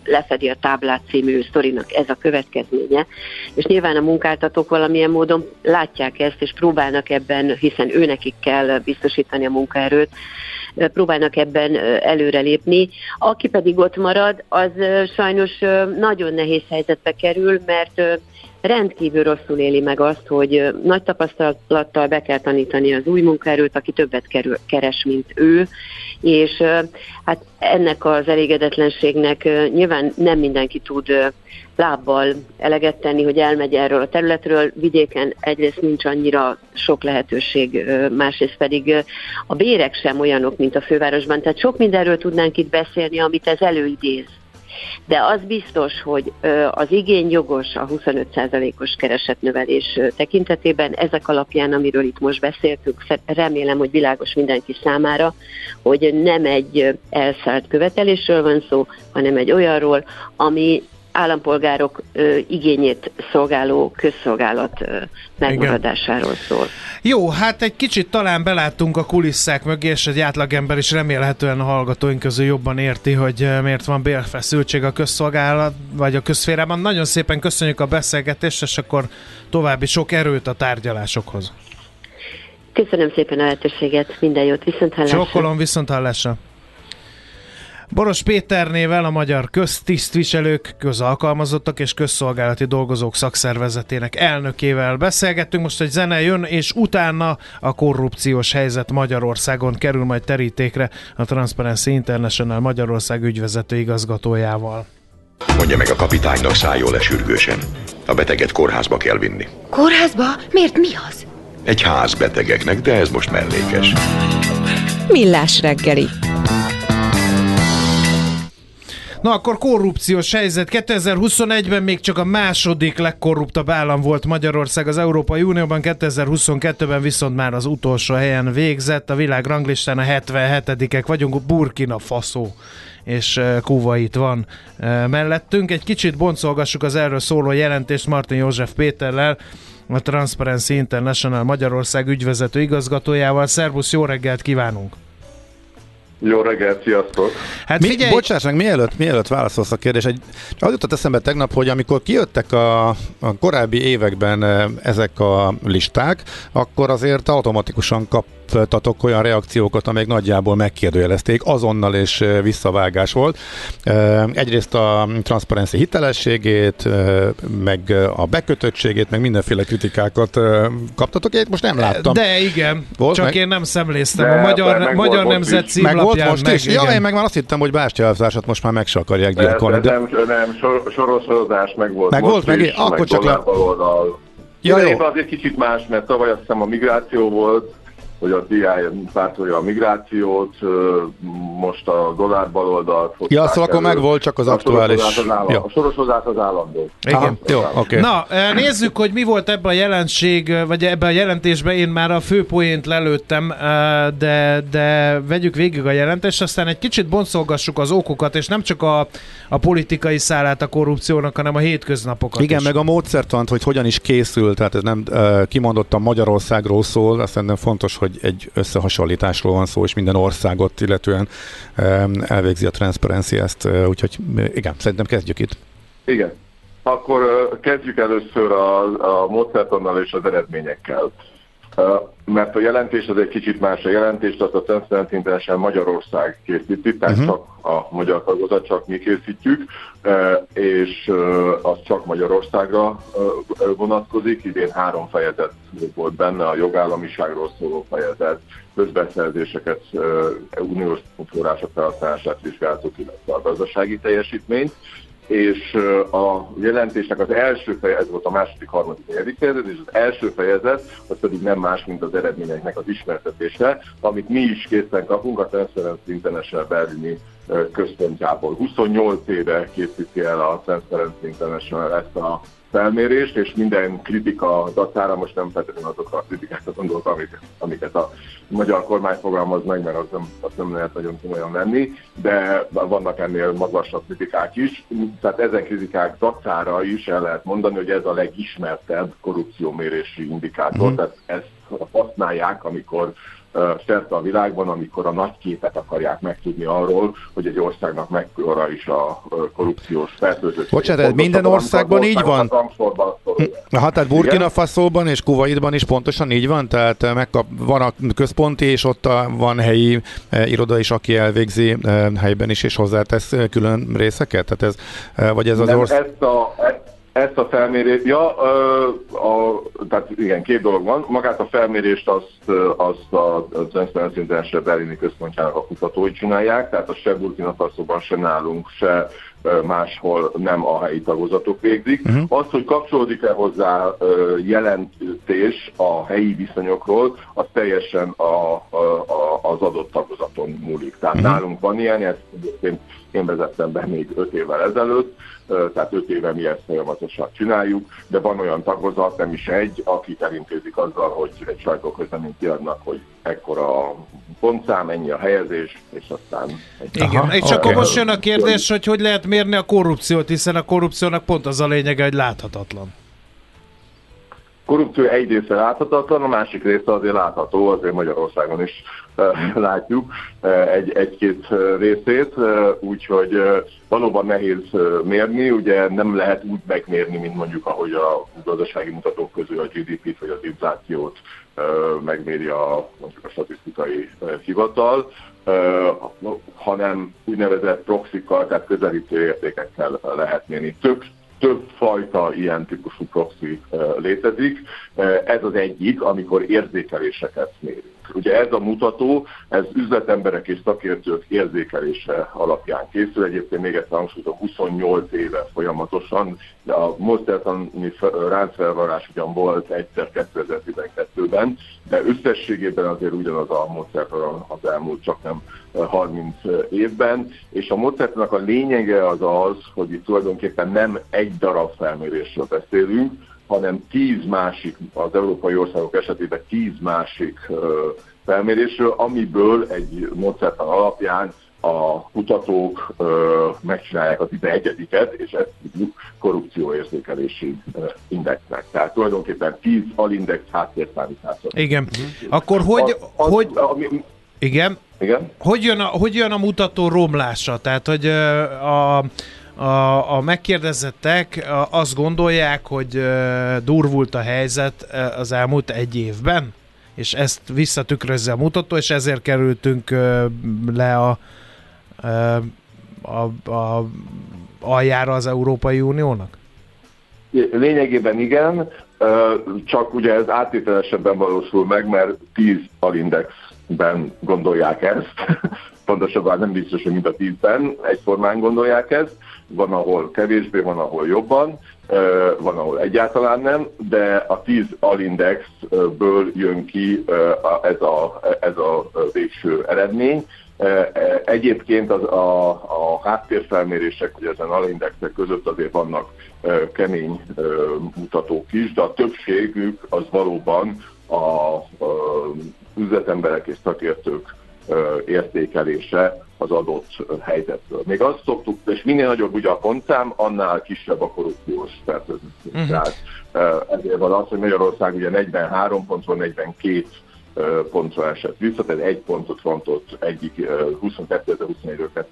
lefedi a táblát című sztorinak ez a következménye. És nyilván a munkáltatók valamilyen módon látják ezt, és próbálnak ebben, hiszen őnekik kell biztosítani a munkaerőt, próbálnak ebben előrelépni. Aki pedig ott marad, az sajnos nagyon nehéz helyzetbe kerül, mert rendkívül rosszul éli meg azt, hogy nagy tapasztalattal be kell tanítani az új munkaerőt, aki többet kerül, keres, mint ő, és hát ennek az elégedetlenségnek nyilván nem mindenki tud lábbal eleget tenni, hogy elmegy erről a területről. Vidéken egyrészt nincs annyira sok lehetőség, másrészt pedig a bérek sem olyanok, mint a fővárosban. Tehát sok mindenről tudnánk itt beszélni, amit ez előidéz De az biztos, hogy az igény jogos a 25%-os keresetnövelés tekintetében, ezek alapján, amiről itt most beszéltünk, remélem, hogy világos mindenki számára, hogy nem egy elszállt követelésről van szó, hanem egy olyanról, ami állampolgárok ö, igényét szolgáló közszolgálat ö, megmaradásáról szól. Jó, hát egy kicsit talán beláttunk a kulisszák mögé, és egy átlagember is remélhetően a hallgatóink közül jobban érti, hogy miért van bérfeszültség a közszolgálat, vagy a közférában. Nagyon szépen köszönjük a beszélgetést, és akkor további sok erőt a tárgyalásokhoz. Köszönöm szépen a lehetőséget, minden jót, viszont hallásra. Csokkolom, viszont hallásra. Boros Péternével a Magyar Köztisztviselők, Közalkalmazottak és Közszolgálati Dolgozók Szakszervezetének elnökével beszélgettünk. Most egy zene jön, és utána a korrupciós helyzet Magyarországon kerül majd terítékre a Transparency International Magyarország ügyvezető igazgatójával. Mondja meg a kapitánynak szálljon le sürgősen. A beteget kórházba kell vinni. Kórházba? Miért mi az? Egy ház betegeknek, de ez most mellékes. Millás reggeli. Na akkor korrupciós helyzet. 2021-ben még csak a második legkorruptabb állam volt Magyarország az Európai Unióban, 2022-ben viszont már az utolsó helyen végzett. A világ ranglistán a 77-ek vagyunk, Burkina Faso és Kuwait van mellettünk. Egy kicsit boncolgassuk az erről szóló jelentést Martin József Péterrel, a Transparency International Magyarország ügyvezető igazgatójával. Szervusz, jó reggelt kívánunk! Jó reggelt, sziasztok! Hát Mi, Bocsáss meg, mielőtt, mielőtt válaszolsz a kérdés, egy, az jutott eszembe tegnap, hogy amikor kijöttek a, a korábbi években ezek a listák, akkor azért automatikusan kap kaptatok olyan reakciókat, amelyek nagyjából megkérdőjelezték, azonnal és visszavágás volt. Egyrészt a transzparenci hitelességét, meg a bekötöttségét, meg mindenféle kritikákat kaptatok, én most nem láttam. De igen, volt csak meg? én nem szemléztem. De, a Magyar, meg magyar Nemzet címlapján meg volt most meg, is. Ja, én meg már azt hittem, hogy Bástya elvtársat most már meg se akarják gyilkolni. De, de... Nem, nem, sor, meg volt. Meg volt, meg, is, akkor meg csak le... Ja, jó. azért kicsit más, mert tavaly azt hiszem a migráció volt, hogy a DI pártolja a migrációt, most a dollár baloldalt. Ja, szóval akkor meg volt csak az a aktuális. Az állam, ja. A sorosozás az állandó. Igen, Aha, jó, oké. Okay. Na, nézzük, hogy mi volt ebben a jelenség, vagy ebben a jelentésben, én már a fő poént lelőttem, de, de vegyük végig a jelentést, aztán egy kicsit boncolgassuk az okokat, és nem csak a, a politikai szálát a korrupciónak, hanem a hétköznapokat Igen, is. meg a módszertant, hogy hogyan is készül, tehát ez nem kimondottan Magyarországról szól, azt szerintem fontos, hogy hogy egy összehasonlításról van szó, és minden országot illetően elvégzi a Transparency ezt, úgyhogy igen, szerintem kezdjük itt. Igen. Akkor kezdjük először a, a módszertannal és az eredményekkel. Mert a jelentés az egy kicsit más. A jelentést azt a Transparency International Magyarország készíti, tehát uh-huh. csak a magyar tagozat, csak mi készítjük, és az csak Magyarországra vonatkozik. Idén három fejezet volt benne, a jogállamiságról szóló fejezet, közbeszerzéseket, uniós források felhasználását vizsgáltuk, illetve a gazdasági teljesítményt és a jelentésnek az első fejezet, ez volt a második, harmadik, negyedik fejezet, és az első fejezet az pedig nem más, mint az eredményeknek az ismertetése, amit mi is készen kapunk a Transparency International berlini központjából. 28 éve készíti el a Transparency International ezt a felmérést, és minden kritika dacára, most nem feltétlenül azokra a kritikákra gondolok, amiket, amiket a magyar kormány fogalmaz meg, mert az nem, azt nem lehet nagyon komolyan venni, de vannak ennél magasabb kritikák is. Tehát ezen kritikák dacára is el lehet mondani, hogy ez a legismertebb korrupciómérési indikátor, mm. tehát ezt használják, amikor szerte a világban, amikor a nagy képet akarják megtudni arról, hogy egy országnak mekkora is a korrupciós fertőzöttség. Bocsánat, minden országban így van? Na, hát tehát Burkina Faszóban és Kuwaitban is pontosan így van? Tehát megkap, van a központi, és ott van helyi e, iroda is, aki elvégzi e, helyben is, és hozzátesz külön részeket? Tehát ez, e, vagy ez az ország... Ezt a, ezt a felmérést, ja, a, a, tehát igen, két dolog van. Magát a felmérést azt, azt a Transparency International Berlini központjának a kutatói csinálják, tehát a se Burkina Faso-ban, se nálunk, se máshol nem a helyi tagozatok végzik. Uh-huh. Az, hogy kapcsolódik-e hozzá jelentés a helyi viszonyokról, az teljesen a, a, a, az adott tagozat vállalaton múlik. Tehát uh-huh. nálunk van ilyen, ezt egyébként én vezettem be még öt évvel ezelőtt, tehát öt éve mi ezt folyamatosan csináljuk, de van olyan tagozat, nem is egy, akik elintézik azzal, hogy egy sajtóközleményt kiadnak, hogy ekkora a pontszám, ennyi a helyezés, és aztán... Egy Igen, Aha, és okay. akkor most jön a kérdés, hogy hogy lehet mérni a korrupciót, hiszen a korrupciónak pont az a lényege, hogy láthatatlan korrupció egy része láthatatlan, a másik része azért látható, azért Magyarországon is uh, látjuk egy, egy-két részét, úgyhogy valóban nehéz mérni, ugye nem lehet úgy megmérni, mint mondjuk ahogy a gazdasági mutatók közül a GDP-t vagy az inflációt megméri a, mondjuk a statisztikai hivatal, hanem úgynevezett proxikkal, tehát közelítő értékekkel lehet mérni. Több több fajta ilyen típusú proxy létezik. Ez az egyik, amikor érzékeléseket mérünk. Ugye ez a mutató, ez üzletemberek és szakértők érzékelése alapján készül. Egyébként még egyszer hangsúlyozom, 28 éve folyamatosan, de a módszertani ráncfelvarás ugyan volt egyszer 2012-ben, de összességében azért ugyanaz a módszertan az elmúlt csak nem 30 évben, és a módszertanak a lényege az az, hogy itt tulajdonképpen nem egy darab felmérésről beszélünk, hanem tíz másik, az európai országok esetében tíz másik felmérésről, amiből egy módszertan alapján a kutatók ö, megcsinálják az ide egyediket, és ezt tudjuk korrupcióérzékelési indexnek. Tehát tulajdonképpen 10 alindex háttérszámításra. Igen. Akkor hogy... Az, az, hogy... Ami, igen? Igen? Hogy jön, a, hogy jön a mutató romlása? Tehát, hogy a, a, a megkérdezettek azt gondolják, hogy durvult a helyzet az elmúlt egy évben? És ezt visszatükrözze a mutató, és ezért kerültünk le a, a, a aljára az Európai Uniónak? Lényegében igen, csak ugye ez áttételesebben valósul meg, mert 10 alindexben gondolják ezt, <laughs> pontosabban nem biztos, hogy mind a 10-ben egyformán gondolják ezt, van, ahol kevésbé, van, ahol jobban, van, ahol egyáltalán nem, de a 10 alindexből jön ki ez a, ez a végső eredmény. Egyébként az, a, a háttérfelmérések, hogy ezen alindexek között azért vannak kemény mutatók is, de a többségük az valóban a üzletemberek és szakértők értékelése az adott helyzetről. Még azt szoktuk, és minél nagyobb ugye a pontszám, annál kisebb a korrupciós fertőzés. Uh-huh. Tehát ezért van az, hogy Magyarország ugye 43 pontról 42 pontra esett vissza, tehát egy pontot fontott egyik 2021-ről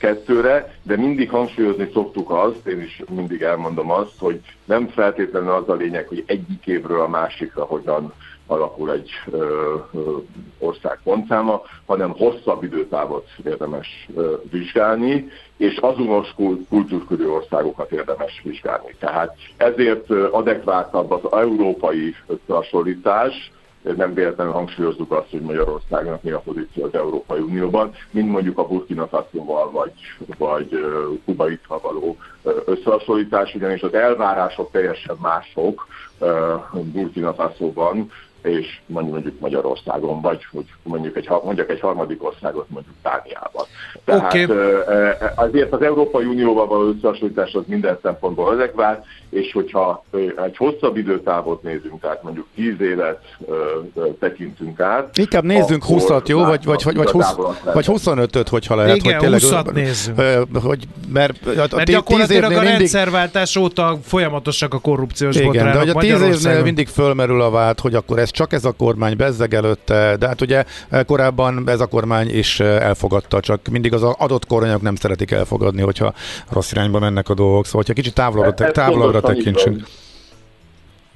2022-re, de mindig hangsúlyozni szoktuk azt, én is mindig elmondom azt, hogy nem feltétlenül az a lényeg, hogy egyik évről a másikra hogyan alakul egy ö, ország pontszáma, hanem hosszabb időtávot érdemes ö, vizsgálni, és azonos kultúrkörű országokat érdemes vizsgálni. Tehát ezért adekvátabb az európai összehasonlítás, nem véletlenül hangsúlyozzuk azt, hogy Magyarországnak mi a pozíció az Európai Unióban, mint mondjuk a Burkina Faso-val vagy, vagy Kubaittal való összehasonlítás, ugyanis az elvárások teljesen mások Burkina Faso-ban, és mondjuk Magyarországon, vagy hogy mondjuk egy, mondjuk egy harmadik országot, mondjuk Dániában. Tehát okay. azért az Európai Unióval való összehasonlítás az minden szempontból adekvát, és hogyha egy hosszabb időtávot nézünk, tehát mondjuk 10 évet tekintünk át. Inkább nézzünk 20-at, jó? Vagy, vagy, vagy, vagy, 20, vagy 25-öt, hogyha lehet. Igen, hogy tényleg, 20-at nézzünk. Hogy, mert, a, mert gyakorlatilag a mindig... rendszerváltás óta folyamatosak a korrupciós Igen, de hogy a 10 évnél mindig fölmerül a vált, hogy akkor ez csak ez a kormány bezzeg előtte, de hát ugye korábban ez a kormány is elfogadta, csak mindig az adott kormányok nem szeretik elfogadni, hogyha rossz irányba mennek a dolgok. Szóval, hogyha kicsit távolabbra, távolabbra tekintsünk.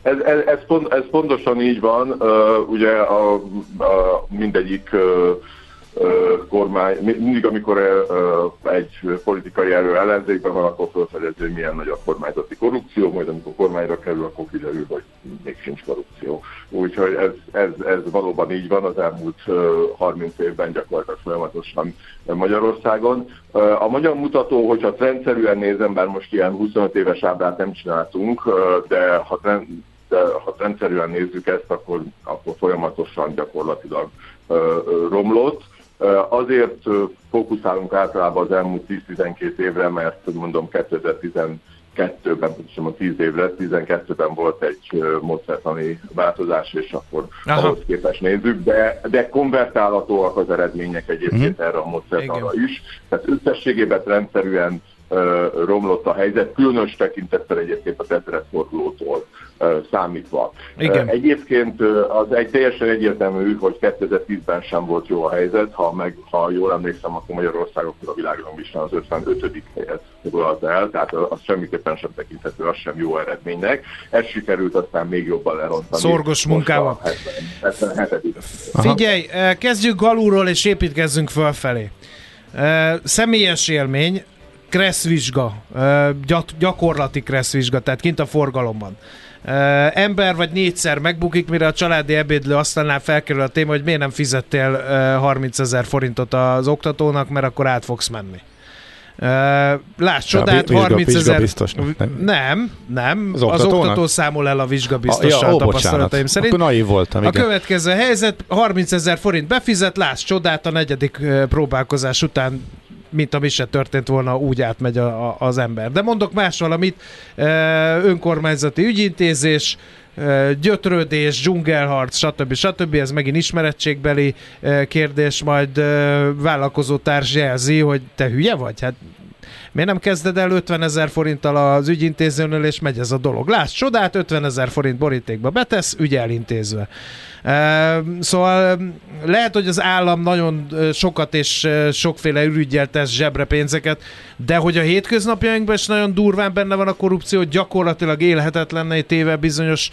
Ez, ez, ez, pont, ez pontosan így van, uh, ugye a, a mindegyik uh, kormány, mindig amikor egy politikai erő ellenzékben van, akkor felfedezi, hogy milyen nagy a kormányzati korrupció, majd amikor kormányra kerül, akkor kiderül, hogy még sincs korrupció. Úgyhogy ez, ez, ez valóban így van az elmúlt 30 évben gyakorlatilag folyamatosan Magyarországon. A magyar mutató, hogyha rendszerűen nézem, bár most ilyen 25 éves ábrát nem csináltunk, de ha trend, de ha rendszerűen nézzük ezt, akkor, akkor folyamatosan gyakorlatilag romlott Azért fókuszálunk általában az elmúlt 10-12 évre, mert mondom 2012-ben, pontosan a 10 évre, 12-ben volt egy módszertani változás, és akkor Aha. ahhoz képest nézzük, de, de konvertálhatóak az eredmények egyébként uh-huh. erre a módszertanra is. Tehát összességében rendszerűen romlott a helyzet, különös tekintettel egyébként a tetredfordulótól számítva. Igen. Egyébként az egy teljesen egyértelmű, hogy 2010-ben sem volt jó a helyzet, ha, meg, ha jól emlékszem, akkor Magyarország akkor a világranglistán az 55. helyet foglalta el, tehát az semmiképpen sem tekinthető, az sem jó eredménynek. Ez sikerült aztán még jobban lerontani. Szorgos munkával. 77. Figyelj, kezdjük galúról és építkezzünk fölfelé. Személyes élmény, kresszvizsga, gyakorlati kresszvizsga, tehát kint a forgalomban. Ember vagy négyszer megbukik, mire a családi ebédlő asztalnál felkerül a téma, hogy miért nem fizettél 30 ezer forintot az oktatónak, mert akkor át fogsz menni. Láss csodát, 30 ezer... Nem, nem, nem. Az, az oktató számol el a vizsgabiztossal ja, tapasztalataim szerint. Akkor naív voltam, igen. A következő helyzet, 30 ezer forint befizet, láss csodát, a negyedik próbálkozás után mint ami se történt volna, úgy átmegy a, a, az ember. De mondok más valamit, önkormányzati ügyintézés, gyötrődés, dzsungelharc, stb. stb. Ez megint ismerettségbeli kérdés, majd vállalkozó társ jelzi, hogy te hülye vagy? Hát Miért nem kezded el 50 ezer forinttal az ügyintézőnél, és megy ez a dolog? Láss csodát, 50 ezer forint borítékba betesz, ügy elintézve. Szóval lehet, hogy az állam nagyon sokat és sokféle ürügyel tesz zsebre pénzeket, de hogy a hétköznapjainkban is nagyon durván benne van a korrupció, gyakorlatilag élhetetlenné téve bizonyos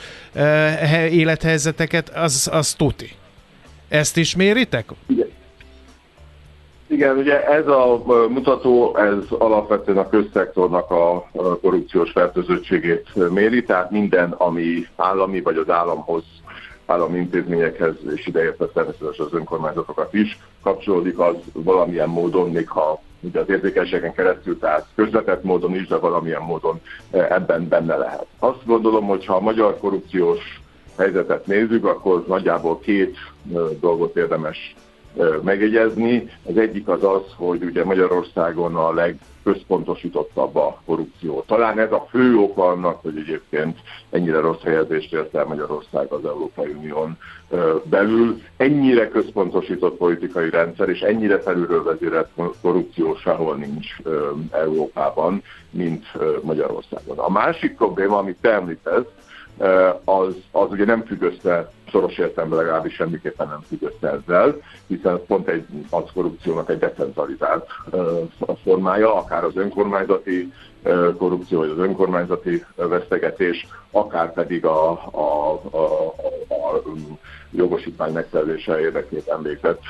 élethelyzeteket, az, az tuti. Ezt is méritek? Igen. Igen, ugye ez a mutató, ez alapvetően a közszektornak a korrupciós fertőzöttségét méri, tehát minden, ami állami vagy az államhoz állami intézményekhez, és ideértve természetesen az önkormányzatokat is kapcsolódik, az valamilyen módon, még ha ugye az érzékenységen keresztül, tehát közvetett módon is, de valamilyen módon ebben benne lehet. Azt gondolom, hogy ha a magyar korrupciós helyzetet nézzük, akkor nagyjából két dolgot érdemes megjegyezni. Az egyik az az, hogy ugye Magyarországon a legközpontosítottabb a korrupció. Talán ez a fő ok annak, hogy egyébként ennyire rossz helyezést ért el Magyarország az Európai Unión belül. Ennyire központosított politikai rendszer, és ennyire felülről vezérelt korrupció sehol nincs Európában, mint Magyarországon. A másik probléma, amit te említesz, az, az ugye nem függ össze, szoros értelemben legalábbis semmiképpen nem függ össze ezzel, hiszen pont egy az korrupciónak egy decentralizált formája, akár az önkormányzati korrupció, vagy az önkormányzati vesztegetés, akár pedig a, a, a, a, jogosítvány megszerzése érdekében végzett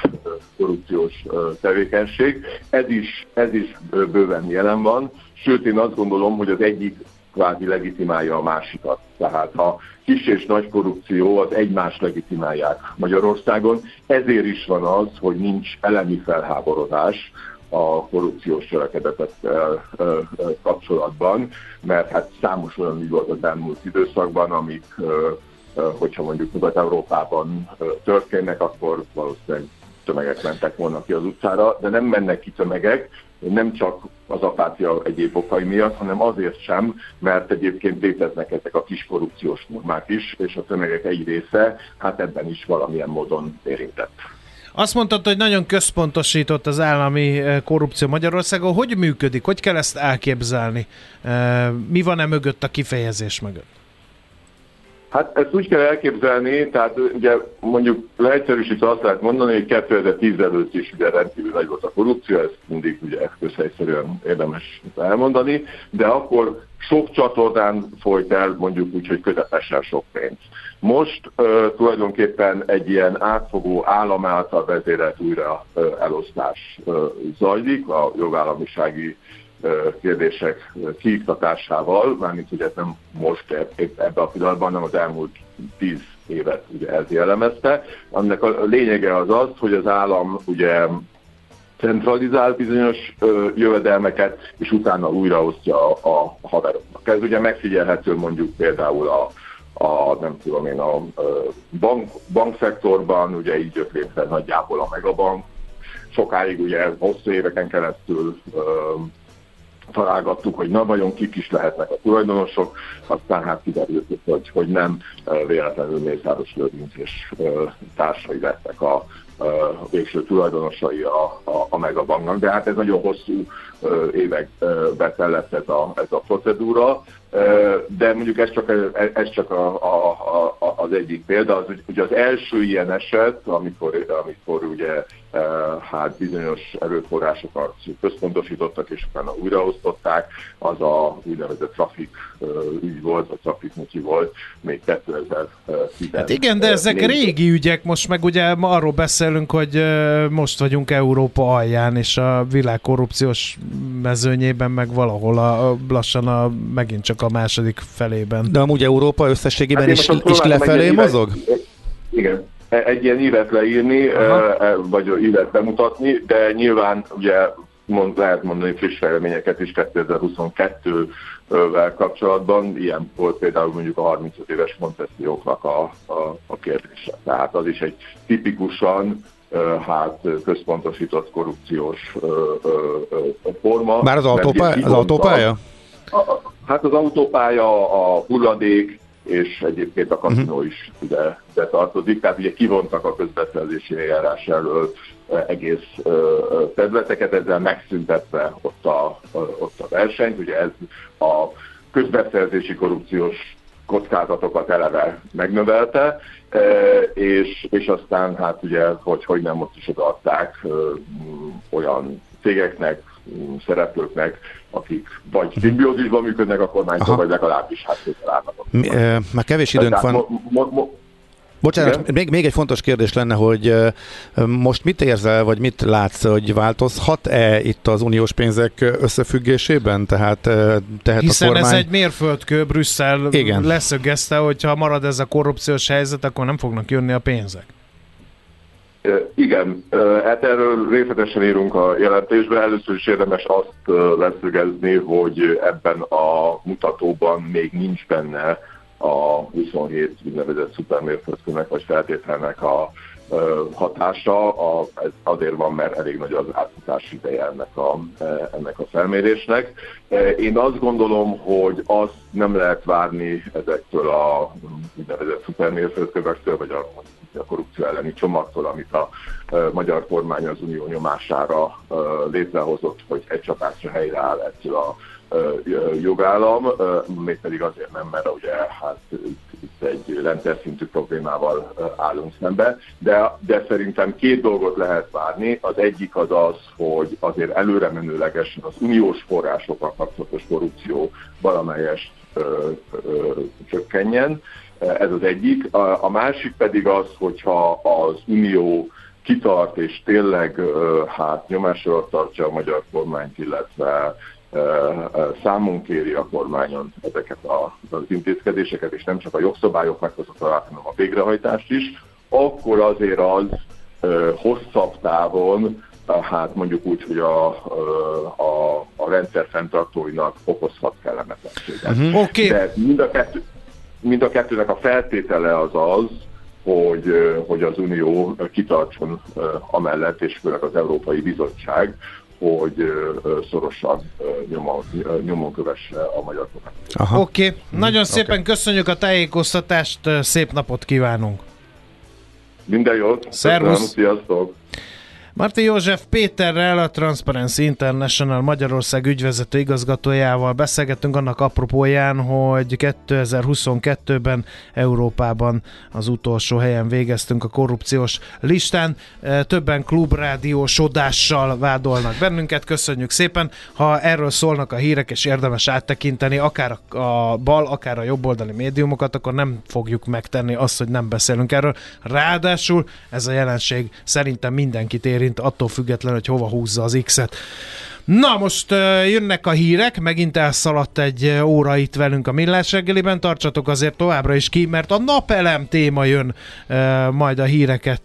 korrupciós tevékenység. Ez is, ez is bőven jelen van, sőt én azt gondolom, hogy az egyik kvázi legitimálja a másikat. Tehát ha kis és nagy korrupció az egymást legitimálják Magyarországon, ezért is van az, hogy nincs elemi felháborodás a korrupciós cselekedetekkel kapcsolatban, mert hát számos olyan ügy volt az elmúlt időszakban, amik, hogyha mondjuk Nyugat-Európában történnek, akkor valószínűleg tömegek mentek volna ki az utcára, de nem mennek ki tömegek, nem csak az apátia egyéb okai miatt, hanem azért sem, mert egyébként léteznek ezek a kis korrupciós normák is, és a tömegek egy része hát ebben is valamilyen módon érintett. Azt mondtad, hogy nagyon központosított az állami eh, korrupció Magyarországon. Hogy működik? Hogy kell ezt elképzelni? Eh, mi van-e mögött a kifejezés mögött? Hát ezt úgy kell elképzelni, tehát ugye mondjuk leegyszerűsítve azt lehet mondani, hogy 2010 előtt is ugye rendkívül nagy volt a korrupció, ezt mindig ugye közhelyszerűen érdemes elmondani, de akkor sok csatornán folyt el mondjuk úgy, hogy közepesen sok pénz. Most uh, tulajdonképpen egy ilyen átfogó állam által vezérelt újra uh, elosztás uh, zajlik a jogállamisági kérdések kiiktatásával, mármint ugye ez nem most épp ebbe a pillanatban, hanem az elmúlt tíz évet ugye ez jellemezte. Annak a lényege az az, hogy az állam ugye centralizál bizonyos ö, jövedelmeket, és utána újraosztja a, a haveroknak. Ez ugye megfigyelhető mondjuk például a, a nem tudom én, a bank, bankszektorban, ugye így jött létre nagyjából a Megabank, sokáig ugye hosszú éveken keresztül találgattuk, hogy na vajon kik is lehetnek a tulajdonosok, aztán hát kiderült, hogy, hogy nem véletlenül Mészáros Lőrinc és társai lettek a, a végső tulajdonosai a, a, a Megabanknak, de hát ez nagyon hosszú évekbe tellett ez a, ez a procedúra, de mondjuk ez csak, ez csak a, a, a, az egyik példa, az ugye az első ilyen eset, amikor, amikor ugye hát bizonyos erőforrásokat központosítottak és utána újraosztották, az a úgynevezett trafik ügy volt, vagy trafik mutyi volt, még 2010 Hát igen, de ezek négy. régi ügyek, most meg ugye ma arról beszélünk, hogy most vagyunk Európa alján, és a világ korrupciós mezőnyében, meg valahol a, lassan a, megint csak a második felében. De amúgy Európa összességében hát is, is lefelé mozog? Igen, egy ilyen ívet leírni, Aha. E, vagy ívet bemutatni, de nyilván ugye mond, lehet mondani friss fejleményeket is 2022-vel kapcsolatban. Ilyen volt például mondjuk a 35 éves konceszióknak a, a, a kérdése. Tehát az is egy tipikusan hát központosított korrupciós forma. Már az, autópálya, az autópálya? Hát az autópálya, a hulladék, és egyébként a kaszinó uh-huh. is ide, ide tartozik. Tehát ugye kivontak a közbeszerzési eljárás elől egész területeket, ezzel megszüntetve ott a, ott a versenyt. Ugye ez a közbeszerzési korrupciós kockázatokat eleve megnövelte, és, és aztán hát ugye, hogy, hogy nem ott is odaadták olyan cégeknek, szereplőknek, akik vagy szimbiózisban működnek a kormánytól, vagy legalábbis hát közel Már kevés időnk van. Mo, mo, Bocsánat, még, még egy fontos kérdés lenne, hogy most mit érzel, vagy mit látsz, hogy változhat-e itt az uniós pénzek összefüggésében? Tehát tehet Hiszen a kormány... ez egy mérföldkő, Brüsszel Igen. leszögezte, hogy ha marad ez a korrupciós helyzet, akkor nem fognak jönni a pénzek. Igen, hát erről részletesen írunk a jelentésben. Először is érdemes azt leszögezni, hogy ebben a mutatóban még nincs benne a 27 úgynevezett szupermérföldkőnek vagy feltételnek a hatása, a, ez azért van, mert elég nagy az átfutás ideje ennek a, ennek a felmérésnek. Én azt gondolom, hogy azt nem lehet várni ezektől a úgynevezett szupermérföldkövektől, vagy a, a korrupció elleni csomagtól, amit a magyar kormány az unió nyomására létrehozott, hogy egy csapásra helyreáll ettől a jogállam, mégpedig azért nem, mert ugye hát itt egy rendszer szintű problémával állunk szembe, de, de szerintem két dolgot lehet várni. Az egyik az az, hogy azért előre menőlegesen az uniós forrásokkal kapcsolatos korrupció valamelyest ö, ö, csökkenjen. Ez az egyik. A, a másik pedig az, hogyha az unió kitart és tényleg hát nyomásra tartja a magyar kormányt, illetve számon kéri a kormányon ezeket az intézkedéseket, és nem csak a jogszabályok meghozatalát, hanem a végrehajtást is, akkor azért az hosszabb távon, hát mondjuk úgy, hogy a, a, a rendszer fenntartóinak okozhat kellemetlenséget. Uh-huh. Okay. De mind a, kettő, mind a kettőnek a feltétele az az, hogy, hogy az Unió kitartson amellett, és főleg az Európai Bizottság, hogy szorosan nyomon, nyomon kövesse a magyar kormányt. Oké, okay. nagyon okay. szépen köszönjük a tájékoztatást, szép napot kívánunk! Minden jót! Szervusz! Sziasztok! Marti József Péterrel, a Transparency International Magyarország ügyvezető igazgatójával beszélgettünk annak apropóján, hogy 2022-ben Európában az utolsó helyen végeztünk a korrupciós listán. E, többen klubrádiósodással vádolnak bennünket, köszönjük szépen. Ha erről szólnak a hírek, és érdemes áttekinteni akár a bal, akár a jobboldali médiumokat, akkor nem fogjuk megtenni azt, hogy nem beszélünk erről. Ráadásul ez a jelenség szerintem mindenkit ér érint, attól függetlenül, hogy hova húzza az X-et. Na, most jönnek a hírek, megint elszaladt egy óra itt velünk a Millás reggeliben, tartsatok azért továbbra is ki, mert a napelem téma jön majd a híreket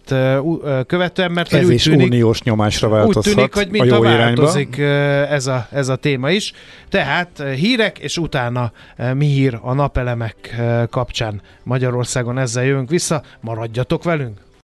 követően, mert ez úgy is tűnik, uniós nyomásra változhat Úgy tűnik, hogy mint a változik uh, ez, a, ez a téma is. Tehát hírek, és utána mi hír a napelemek kapcsán Magyarországon ezzel jövünk vissza, maradjatok velünk!